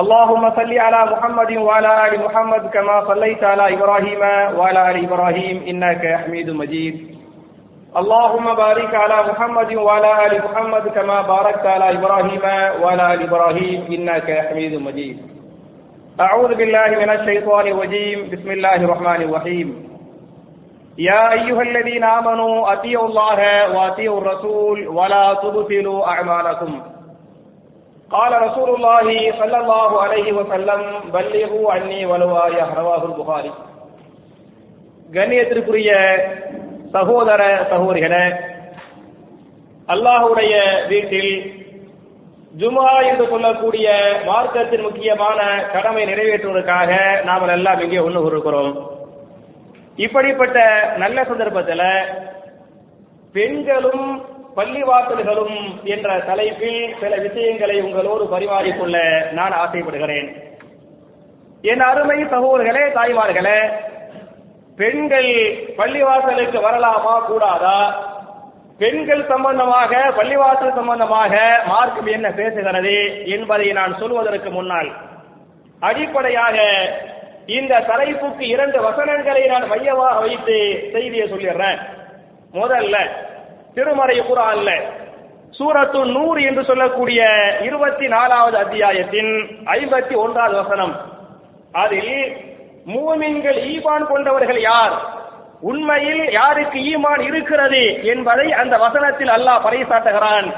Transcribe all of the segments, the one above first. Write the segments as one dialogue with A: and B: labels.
A: اللهم صل على محمد وعلى آل محمد كما صليت على إبراهيم وعلى آل إبراهيم إنك حميد مجيد. اللهم بارك على محمد وعلى آل محمد كما باركت على إبراهيم وعلى آل إبراهيم إنك حميد مجيد. أعوذ بالله من الشيطان الرجيم. بسم الله الرحمن الرحيم. يا أيها الذين آمنوا أطيعوا الله وأطيعوا الرسول ولا تبطلوا أعمالكم. قال رسول الله صلى الله عليه وسلم بلغوا عني ولو آية رواه البخاري கண்ணியத்திற்குரிய சகோதர சகோதரிகளே அல்லாஹுடைய வீட்டில் ஜுமா என்று சொல்லக்கூடிய மார்க்கத்தின் முக்கியமான கடமை நிறைவேற்றுவதற்காக நாம் எல்லாம் இங்கே ஒன்று இருக்கிறோம் இப்படிப்பட்ட நல்ல சந்தர்ப்பத்தில் பெண்களும் பள்ளிவாசல்களும் என்ற தலைப்பில் சில விஷயங்களை உங்களோடு பரிமாறிக்கொள்ள நான் ஆசைப்படுகிறேன். என் அருமை சகோதரர்களே தாய்மார்களே பெண்கள் பள்ளிவாசலுக்கு வரலாமா கூடாதா? பெண்கள் சம்பந்தமாக பள்ளிவாசல் சம்பந்தமாக மார்க்கம் என்ன பேசுகிறது என்பதை நான் சொல்வதற்கு முன்னால் அடிப்படையாக இந்த தலைப்புக்கு இரண்டு வசனங்களை நான் மையமாக வைத்து செய்தியை சொல்லிடுறேன். முதல்ல திருமறை குரான்ல. சூரத்து நூறு என்று சொல்லக்கூடிய இருபத்தி நாலாவது அத்தியாயத்தின் ஐம்பத்தி ஒன்றாவது வசனம். அதில் மூமின்கள் ஈமான் கொண்டவர்கள் யார்? உண்மையில் யாருக்கு ஈமான் இருக்கிறது என்பதை அந்த வசனத்தில் அல்லாஹ் பறைசாட்டுகிறான்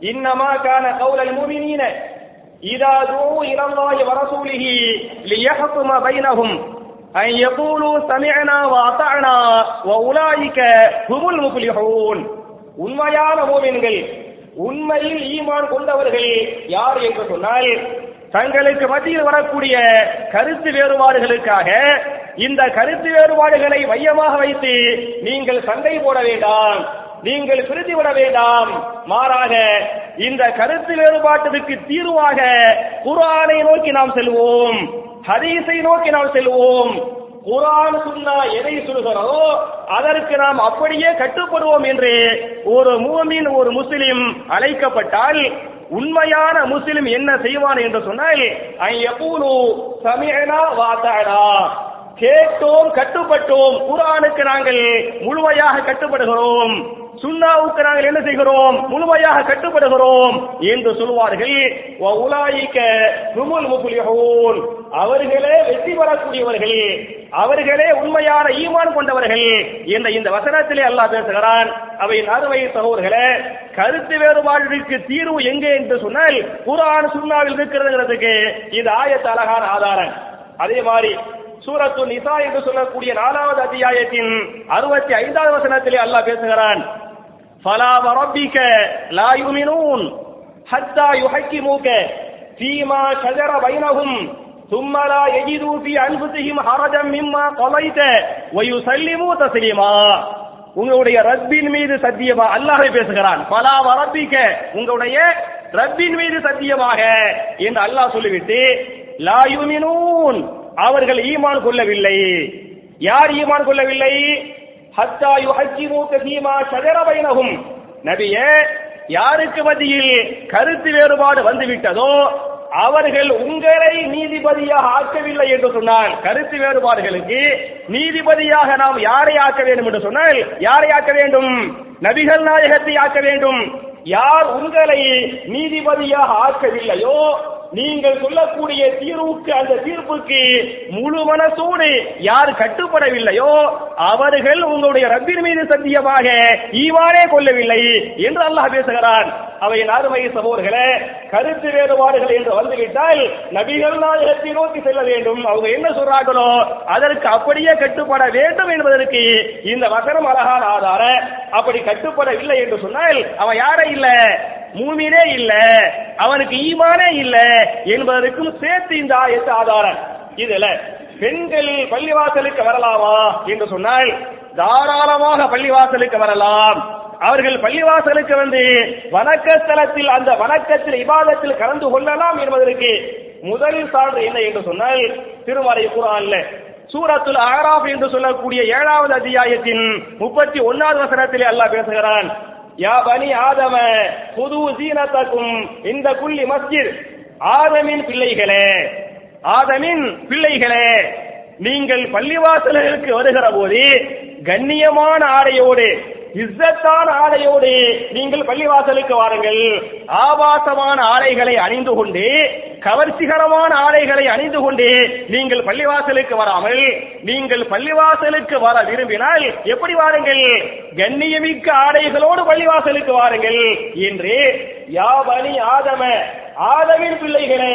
A: இன்னமா கான கௌலல் மூமினீன. இதாதோ தூ இலல்லாஹி வரசூலிஹி லியஹ்கும பைனஹும். அன் யகூலு சமிஅனா வ அதஅனா வ உலாயிக உண்மையான மோமின்கள் உண்மையில் ஈமான் கொண்டவர்கள் யார் என்று சொன்னால் தங்களுக்கு மத்தியில் வரக்கூடிய கருத்து வேறுபாடுகளுக்காக இந்த கருத்து வேறுபாடுகளை மையமாக வைத்து நீங்கள் சண்டை போட வேண்டாம் நீங்கள் பிரித்து விட வேண்டாம். மாறாக இந்த கருத்து வேறுபாட்டுக்கு தீர்வாக குரானை நோக்கி நாம் செல்வோம் ஹதீஸை நோக்கி நாம் செல்வோம். குரான் சுன்னா எதை சொல்கிறதோ அதற்கு நாம் அப்படியே கட்டுப்படுவோம் என்று ஒரு மூமின் ஒரு முஸ்லிம் அழைக்கப்பட்டால் உண்மையான முஸ்லிம் என்ன செய்வான் என்று சொன்னால் சமியனா வாத்தாடா கேட்டோம் கட்டுப்பட்டோம். குரானுக்கு நாங்கள் முழுமையாக கட்டுப்படுகிறோம். சுண்ணாவுக்கு நாங்கள் என்ன செய்கிறோம்? முழுமையாக கட்டுப்படுகிறோம் என்று சொல்வார்கள். குமுல் அவர்களே வெற்றி பெறக்கூடியவர்கள் அவர்களே உண்மையான ஈமான் கொண்டவர்கள் என்ற இந்த வசனத்திலே அல்லாஹ் பேசுகிறான். அவை அறுவை சகோதர்களே கருத்து வேறுபாடுகளுக்கு தீர்வு எங்கே என்று சொன்னால் குரான் சுண்ணாவில் இருக்கிறதுங்கிறதுக்கு இது ஆயத்த அழகான ஆதாரம். அதே மாதிரி சூரத்து நிசா என்று சொல்லக்கூடிய நாலாவது அத்தியாயத்தின் அறுபத்தி ஐந்தாவது வசனத்திலே அல்லாஹ் பேசுகிறான். ஃபலா வரப்பிக்க லா யுமினூன் ஹத்தா யுஹக்கிமுக ஃபீமா ஷஜர பைனஹும் ثم لا يجدوا في أنفسهم حرجا مما قضيت ويسلموا تسليما உங்களுடைய ரப்பின் மீது சத்தியமா அல்லாஹ் பேசுகிறான் பலா வரப்பிக்க உங்களுடைய ரப்பின் மீது சத்தியமாக என்று அல்லாஹ் சொல்லிவிட்டு லா யுமினூன் அவர்கள் ஈமான் கொள்ளவில்லை யார் ஈமான் கொள்ளவில்லை ஹத்தா யுஹக்கிமுக ஃபீமா ஷஜர பைனஹும். நபியே யாருக்கு மத்தியில் கருத்து வேறுபாடு வந்துவிட்டதோ அவர்கள் உங்களை நீதிபதியாக ஆக்கவில்லை என்று சொன்னால் கருத்து வேறுபாடுகளுக்கு நீதிபதியாக நாம் யாரை ஆக்க வேண்டும் என்று சொன்னால் யாரை ஆக்க வேண்டும்? நபிகள் நாயகத்தை ஆக்க வேண்டும். யார் உங்களை நீதிபதியாக ஆக்கவில்லையோ நீங்கள் சொல்லக்கூடிய தீர்வுக்கு அந்த தீர்ப்புக்கு முழு மனசோடு யார் கட்டுப்படவில்லையோ அவர்கள் உங்களுடைய ரப்பின் மீது சத்தியமாக ஈவானே கொள்ளவில்லை என்று அல்லாஹ் பேசுகிறான். அவை அருமை சகோதரர்களே கருத்து வேறுபாடுகள் என்று வந்துவிட்டால் நபிகள் நாயகத்தை நோக்கி செல்ல வேண்டும். அவங்க என்ன சொல்றாங்களோ அதற்கு அப்படியே கட்டுப்பட வேண்டும் என்பதற்கு இந்த வசனம் அழகான ஆதார அப்படி கட்டுப்படவில்லை என்று சொன்னால் அவன் யாரை இல்லை. மூமினே இல்ல அவனுக்கு ஈமானே இல்ல என்பதற்கும் சேர்த்து இந்த ஆயத்து ஆதாரம். இதுல பெண்கள் பள்ளிவாசலுக்கு வரலாமா என்று சொன்னால் தாராளமாக பள்ளிவாசலுக்கு வரலாம். அவர்கள் பள்ளிவாசலுக்கு வந்து வணக்கத்தலத்தில் அந்த வணக்கத்தில் இபாதத்தில் கலந்து கொள்ளலாம் என்பதற்கு முதல் சான்று என்ன என்று சொன்னால் திருமறை குரான்ல சூரத்துல் ஆராப் என்று சொல்லக்கூடிய ஏழாவது அத்தியாயத்தின் முப்பத்தி ஒன்னாவது வசனத்திலே அல்லாஹ் பேசுகிறான் யா பனி ஆதம புது சீனத்தக்கும் இந்த குள்ளி மஸ்ஜித். ஆதமின் பிள்ளைகளே ஆதமின் பிள்ளைகளே நீங்கள் பள்ளிவாசல்களுக்கு வருகிற போது கண்ணியமான ஆடையோடு இஸ்ஸத்தான ஆடையோடு நீங்கள் பள்ளிவாசலுக்கு வாருங்கள். ஆபாசமான ஆடைகளை அணிந்து கொண்டு கவர்ச்சிகரமான ஆடைகளை அணிந்து கொண்டு நீங்கள் பள்ளிவாசலுக்கு வராமல் நீங்கள் பள்ளிவாசலுக்கு வர விரும்பினால் எப்படி வாருங்கள்? கண்ணியமிக்க ஆடைகளோடு பள்ளிவாசலுக்கு வாருங்கள். என்று யாவனி ஆதம ஆதவின் பிள்ளைகளே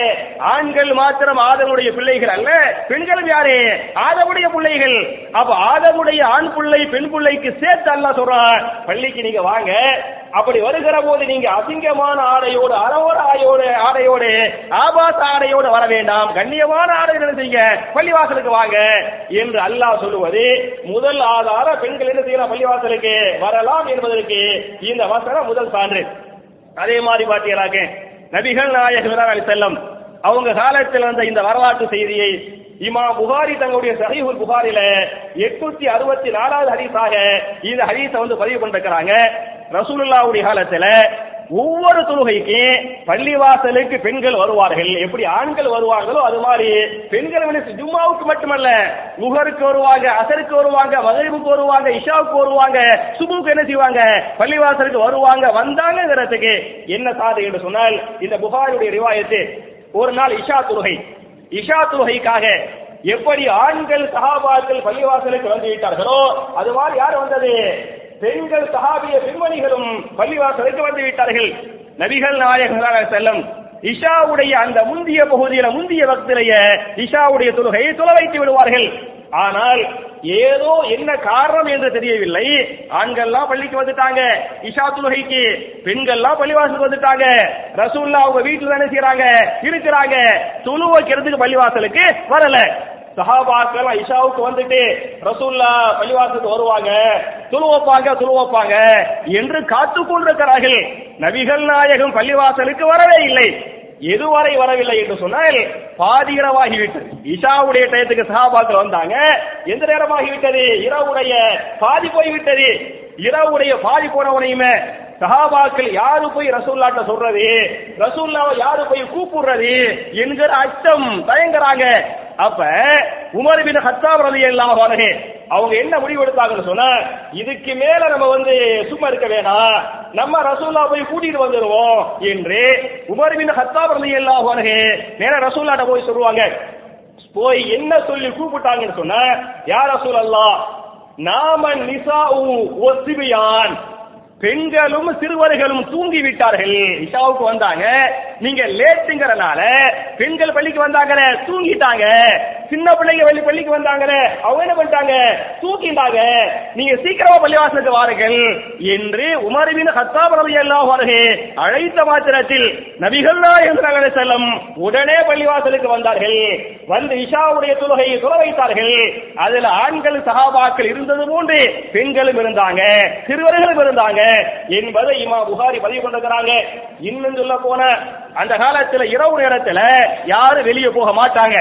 A: ஆண்கள் மாத்திரம் ஆதமுடைய பிள்ளைகள் அல்ல பெண்களும் யாரே? ஆதவுடைய பிள்ளைகள். அப்ப ஆதவுடைய ஆண் பிள்ளை பெண் பிள்ளைக்கு சேர்த்து அல்ல சொல்றான் பள்ளிக்கு நீங்க வாங்க. அப்படி வருகிற போது நீங்க அசிங்கமான ஆடையோடு அறவோர ஆடையோடு ஆடையோடு ஆபாச ஆடையோடு வர வேண்டாம். கண்ணியமான ஆடை செய்யுங்க பள்ளிவாசலுக்கு வாங்க என்று அல்லாஹ் சொல்லுவது முதல் ஆதார பெண்கள் என்ன செய்யலாம் பள்ளிவாசலுக்கு வரலாம் என்பதற்கு இந்த வசனம் முதல் சான்று. அதே மாதிரி பாத்தீங்களாக்க நபிகள் நாயகம் அலி செல்லம் அவங்க காலத்தில் வந்த இந்த வரலாற்று செய்தியை இமா புகாரி தங்களுடைய சஹீஹுல் புகாரில எட்நூத்தி அறுபத்தி நாலாவது ஹரீஸாக இந்த ஹரீஸை வந்து பதிவு பண்ணிருக்கிறாங்க. ரசூலுல்லாவுடைய காலத்துல ஒவ்வொரு தொழுகைக்கு பள்ளிவாசலுக்கு பெண்கள் வருவார்கள். எப்படி ஆண்கள் வருவாங்களோ அது மாதிரி பெண்கள் ஜும்மாவுக்கு மட்டுமல்ல முகருக்கு வருவாங்க அசருக்கு வருவாங்க மகரிபுக்கு வருவாங்க இஷாவுக்கு வருவாங்க சுபுக்கு என்ன செய்வாங்க? பள்ளிவாசலுக்கு வருவாங்க வந்தாங்கிறதுக்கு என்ன சாது என்று சொன்னால் இந்த புகாருடைய ரிவாயத்து ஒரு நாள் இஷா தொழுகை. இஷா தொழுகைக்காக எப்படி ஆண்கள் சகாபாக்கள் பள்ளிவாசலுக்கு வந்து விட்டார்களோ அது மாதிரி யார் வந்தது? பெண்கள் சஹாபிய பெண்மணிகளும் பள்ளிவாசலுக்கு வந்து விட்டார்கள். நபிகள் நாயகர் செல்லம். இஷாவுடைய அந்த முந்திய பகுதியில முந்திய பக்திலேயே இஷாவுடைய தொழுகையை தொலை வைத்து விடுவார்கள். ஆனால் ஏதோ என்ன காரணம் என்று தெரியவில்லை. ஆண்கள்லாம் பள்ளிக்கு வந்துட்டாங்க. இஷா துலகைக்கு பெண்கள்லாம் பள்ளிவாசலுக்கு வந்துட்டாங்க. ரசூல்லா அவங்க வீட்டுல தானே செய்யறாங்க இருக்கிறாங்க. துணு வைக்கிறதுக்கு பள்ளிவாசலுக்கு வரல. சஹாபாக்கள் இஷாவுக்கு வந்துட்டு ரசூல்லா பள்ளிவாசலுக்கு வருவாங்க. துளுவப்பாங்க துளுவப்பாங்க என்று காத்து கொண்டிருக்கிறார்கள். நபிகள் நாயகம் பள்ளிவாசலுக்கு வரவே இல்லை. எதுவரை வரவில்லை என்று சொன்னால் பாதி இரவாகிவிட்டது இஷாவுடைய டயத்துக்கு சகாபாக்கள் வந்தாங்க. எந்த நேரமாகிவிட்டது? இரவுடைய பாதி போய்விட்டது. இரவுடைய பாதி போனவனையுமே சஹாபாக்கள் யாரு போய் ரசூல்லாட்ட சொல்றது? ரசூல்லாவை யாரு போய் கூப்பிடுறது? என்கிற அச்சம் தயங்குறாங்க. அப்ப உமர் பின் ஹத்தாப் ரலியல்லாஹு அன்ஹு அவங்க என்ன முடிவு எடுத்தாங்கன்னு சொன்னா இதுக்கு மேல நம்ம வந்து சும்மா இருக்க வேணாம். நம்ம ரசூல்லா போய் கூட்டிட்டு வந்துடுவோம் என்று உமர் பின் ஹத்தாப் ரலியல்லாஹு அன்ஹு நேர ரசூல்லாட்ட போய் சொல்லுவாங்க. போய் என்ன சொல்லி கூப்பிட்டாங்கன்னு சொன்ன யார் ரசூல் அல்லாஹ் நாம நிசா ஒசிபியான் பெண்களும் சிறுவர்களும் தூங்கி விட்டார்கள் இஷாவுக்கு வந்தாங்க. நீங்க லேட்டுங்கிறனால பெண்கள் பள்ளிக்கு வந்தாங்க தூங்கிட்டாங்க. சின்ன பிள்ளைங்க பள்ளி பள்ளிக்கு வந்தாங்களே அவங்க என்ன பண்ணிட்டாங்க? தூக்கிட்டாங்க. நீங்க சீக்கிரமா பள்ளிவாசலுக்கு வாருங்கள் என்று உமர்வின் ஹத்தாப் ரலியல்லாஹு அன்ஹு அழைத்த மாத்திரத்தில் நபிகள் நாயகம் செல்லம் உடனே பள்ளிவாசலுக்கு வந்தார்கள். வந்து இஷாவுடைய தொழுகையை தொலை வைத்தார்கள். அதுல ஆண்கள் சகாபாக்கள் இருந்தது போன்று பெண்களும் இருந்தாங்க சிறுவர்களும் இருந்தாங்க என்பதை இமா புகாரி பதிவு கொண்டிருக்கிறாங்க இன்னும் சொல்ல போன அந்த காலத்துல இரவு நேரத்துல யாரும் வெளியே போக மாட்டாங்க.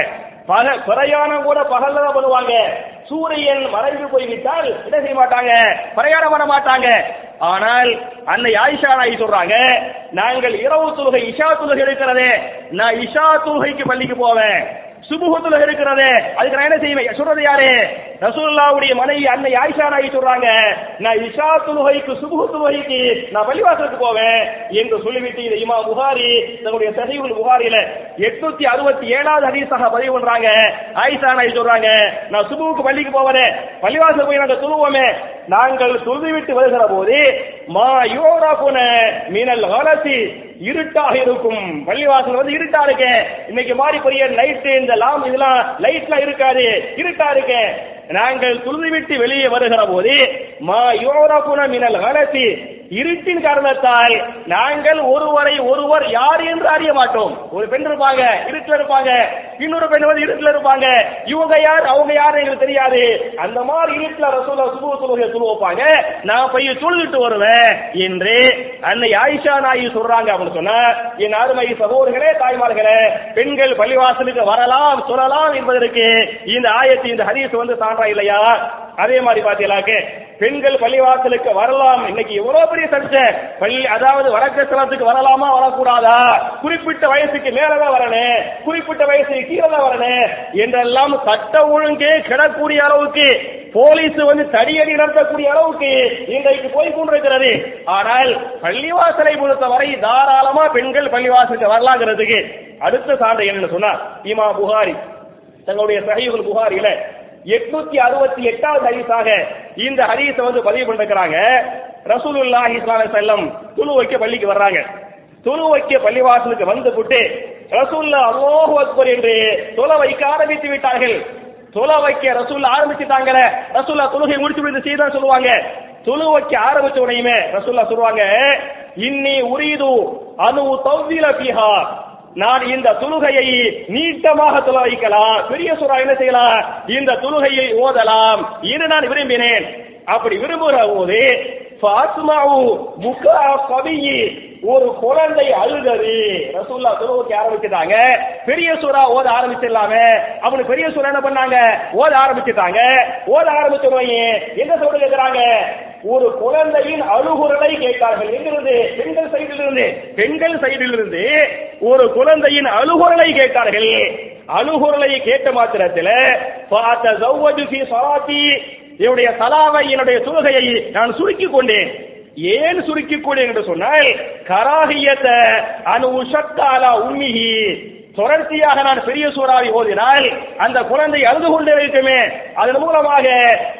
A: பக பிரயாணம் கூட பகல்ல தான் பண்ணுவாங்க. சூரியன் மறைந்து போய்விட்டால் என்ன செய்ய மாட்டாங்க? பிரயாணம் பண்ண மாட்டாங்க. ஆனால் அன்னை ஆயிஷா நாய் சொல்றாங்க நாங்கள் இரவு தொழுகை இஷா தொழுகை இருக்கிறதே நான் இஷா தொழுகைக்கு பள்ளிக்கு போவேன். சுபுகத்துல இருக்கிறது. அதுக்கு நான் என்ன செய்வேன்? சொல்றது யாரு? ரசூல்லாவுடைய மனைவி அன்னை ஆயிஷா நாயி சொல்றாங்க நான் இஷா துலுகைக்கு சுபுகு துலுகைக்கு நான் பள்ளிவாசலுக்கு போவேன் என்று சொல்லிவிட்டு இந்த இமா புகாரி தன்னுடைய சஹீவுல் புகாரியில எட்நூத்தி அறுபத்தி ஏழாவது ஹதீஸாக பதிவு பண்றாங்க. ஆயிஷா நாயி சொல்றாங்க நான் சுபுவுக்கு பள்ளிக்கு போவதே பள்ளிவாசல் போய் நாங்கள் துணுவோமே நாங்கள் தொழுது விட்டு வருகிற போது மா யோராபுன மீனல் வளசி இருட்டாக இருக்கும். பள்ளிவாசல் வந்து இருட்டா இருக்கேன் இன்னைக்கு மாறி பெரிய லைட் இந்த லாம் இதெல்லாம் லைட்லாம் இருக்காது. இருட்டா இருக்கேன் நாங்கள் துழுது விட்டு வெளியே வருகிற போது மா யோரகுன மினல் வளசி இருட்டின் காரணத்தால் நாங்கள் ஒருவரை ஒருவர் யார் என்று அறிய மாட்டோம். ஒரு பெண் இருப்பாங்க இருட்டில் இருப்பாங்க இன்னொரு பெண் வந்து இருட்டில் இருப்பாங்க. இவங்க யார் அவங்க யார் எங்களுக்கு தெரியாது. அந்த மாதிரி இருட்டில் ரசூலா சுபு சுலுகை தொழு வைப்பாங்க நான் போய் சொல்லிட்டு வருவேன் என்று அன்னை ஆயிஷா நாயி சொல்றாங்க அப்படின்னு சொன்னா என் அருமை சகோதரர்களே தாய்மார்களே பெண்கள் பள்ளிவாசலுக்கு வரலாம் சொல்லலாம் என்பதற்கு இந்த ஆயத்து இந்த ஹரிஸ் வந்து சான்றா இல்லையா? அதே மாதிரி பாத்தீங்களாக்கு பெண்கள் பள்ளிவாசலுக்கு வரலாம். இன்னைக்கு எவ்வளவு பெரிய சர்ச்சை. பள்ளி அதாவது வடக்கு ஸ்தலத்துக்கு வரலாமா வரக்கூடாதா? குறிப்பிட்ட வயசுக்கு மேலதான் வரணும். குறிப்பிட்ட வயசுக்கு கீழே தான் வரணும். என்றெல்லாம் சட்ட ஒழுங்கே கிடக்கூடிய அளவுக்கு போலீஸ் வந்து தடியடி நடத்தக்கூடிய அளவுக்கு இன்றைக்கு போய் கொண்டிருக்கிறது. ஆனால் பள்ளிவாசலை பொறுத்தவரை தாராளமா பெண்கள் பள்ளிவாசலுக்கு வரலாங்கிறதுக்கு அடுத்த சான்று என்னன்னு சொன்னா இமா புகாரி. தங்களுடைய சஹீஹுல் புகாரில எட்நூத்தி அறுபத்தி எட்டாவது ஹதீஸாக இந்த ஹதீஸை வந்து பதிவு பண்ணிருக்கிறாங்க. ரசூலுல்லாஹி ஸல்லல்லாஹு அலைஹி வஸல்லம் வைக்க பள்ளிக்கு வர்றாங்க. துணு வைக்க பள்ளிவாசலுக்கு வந்து விட்டு ரசூல்லா அல்லாஹு அக்பர் என்று தொலை வைக்க ஆரம்பித்து விட்டார்கள். தொலை வைக்க ரசூல்லா ஆரம்பிச்சுட்டாங்கல ரசூல்லா தொழுகை முடிச்சு விடுத்து செய்தான் சொல்லுவாங்க. தொழு வைக்க ஆரம்பிச்ச உடனேயுமே ரசூல்லா சொல்லுவாங்க இன்னி உரீது அனு தவ்வில பிஹா நான் இந்த தொழுகையை நீட்டமாக தொழ வைக்கலாம் பெரிய சுறா என்ன செய்யலாம்? இந்த தொழுகையை ஓதலாம். என்று நான் விரும்பினேன். அப்படி விரும்புகிற போது ஃபாத்மாவு முகா ஒரு குழந்தை அழுதது. ரசூல்லா தொழுகைக்கு ஆரம்பிச்சுட்டாங்க. பெரிய சூறா ஓத ஆரம்பிச்சிடலாமே. அவனுக்கு பெரிய சூறா என்ன பண்ணாங்க? ஓத ஆரம்பிச்சுட்டாங்க. ஓத ஆரம்பிச்சிருவாங்க என்ன சொல்ல கேட்கிறாங்க ஒரு குழந்தையின் அழுகுரலை கேட்டார்கள். எங்கிருந்து? பெண்கள் சைடில் இருந்து பெண்கள் சைடில் இருந்து ஒரு குழந்தையின் அழுகுரலை கேட்டார்கள். அழுகுரலை கேட்ட மாத்திரத்தில் பார்த்த சௌவதி ஃபி என்னுடைய சலாவை என்னுடைய தொழுகையை நான் சுருக்கிக் கொண்டேன். ஏன் சுருக்கி கூட என்று சொன்னால் கராகியத்த அனு உஷத்தாலா உம்மிஹி தொடர்ச்சியாக நான் பெரிய சூறாவை ஓதினால் அந்த குழந்தை அழுது கொண்டே இருக்குமே. அதன் மூலமாக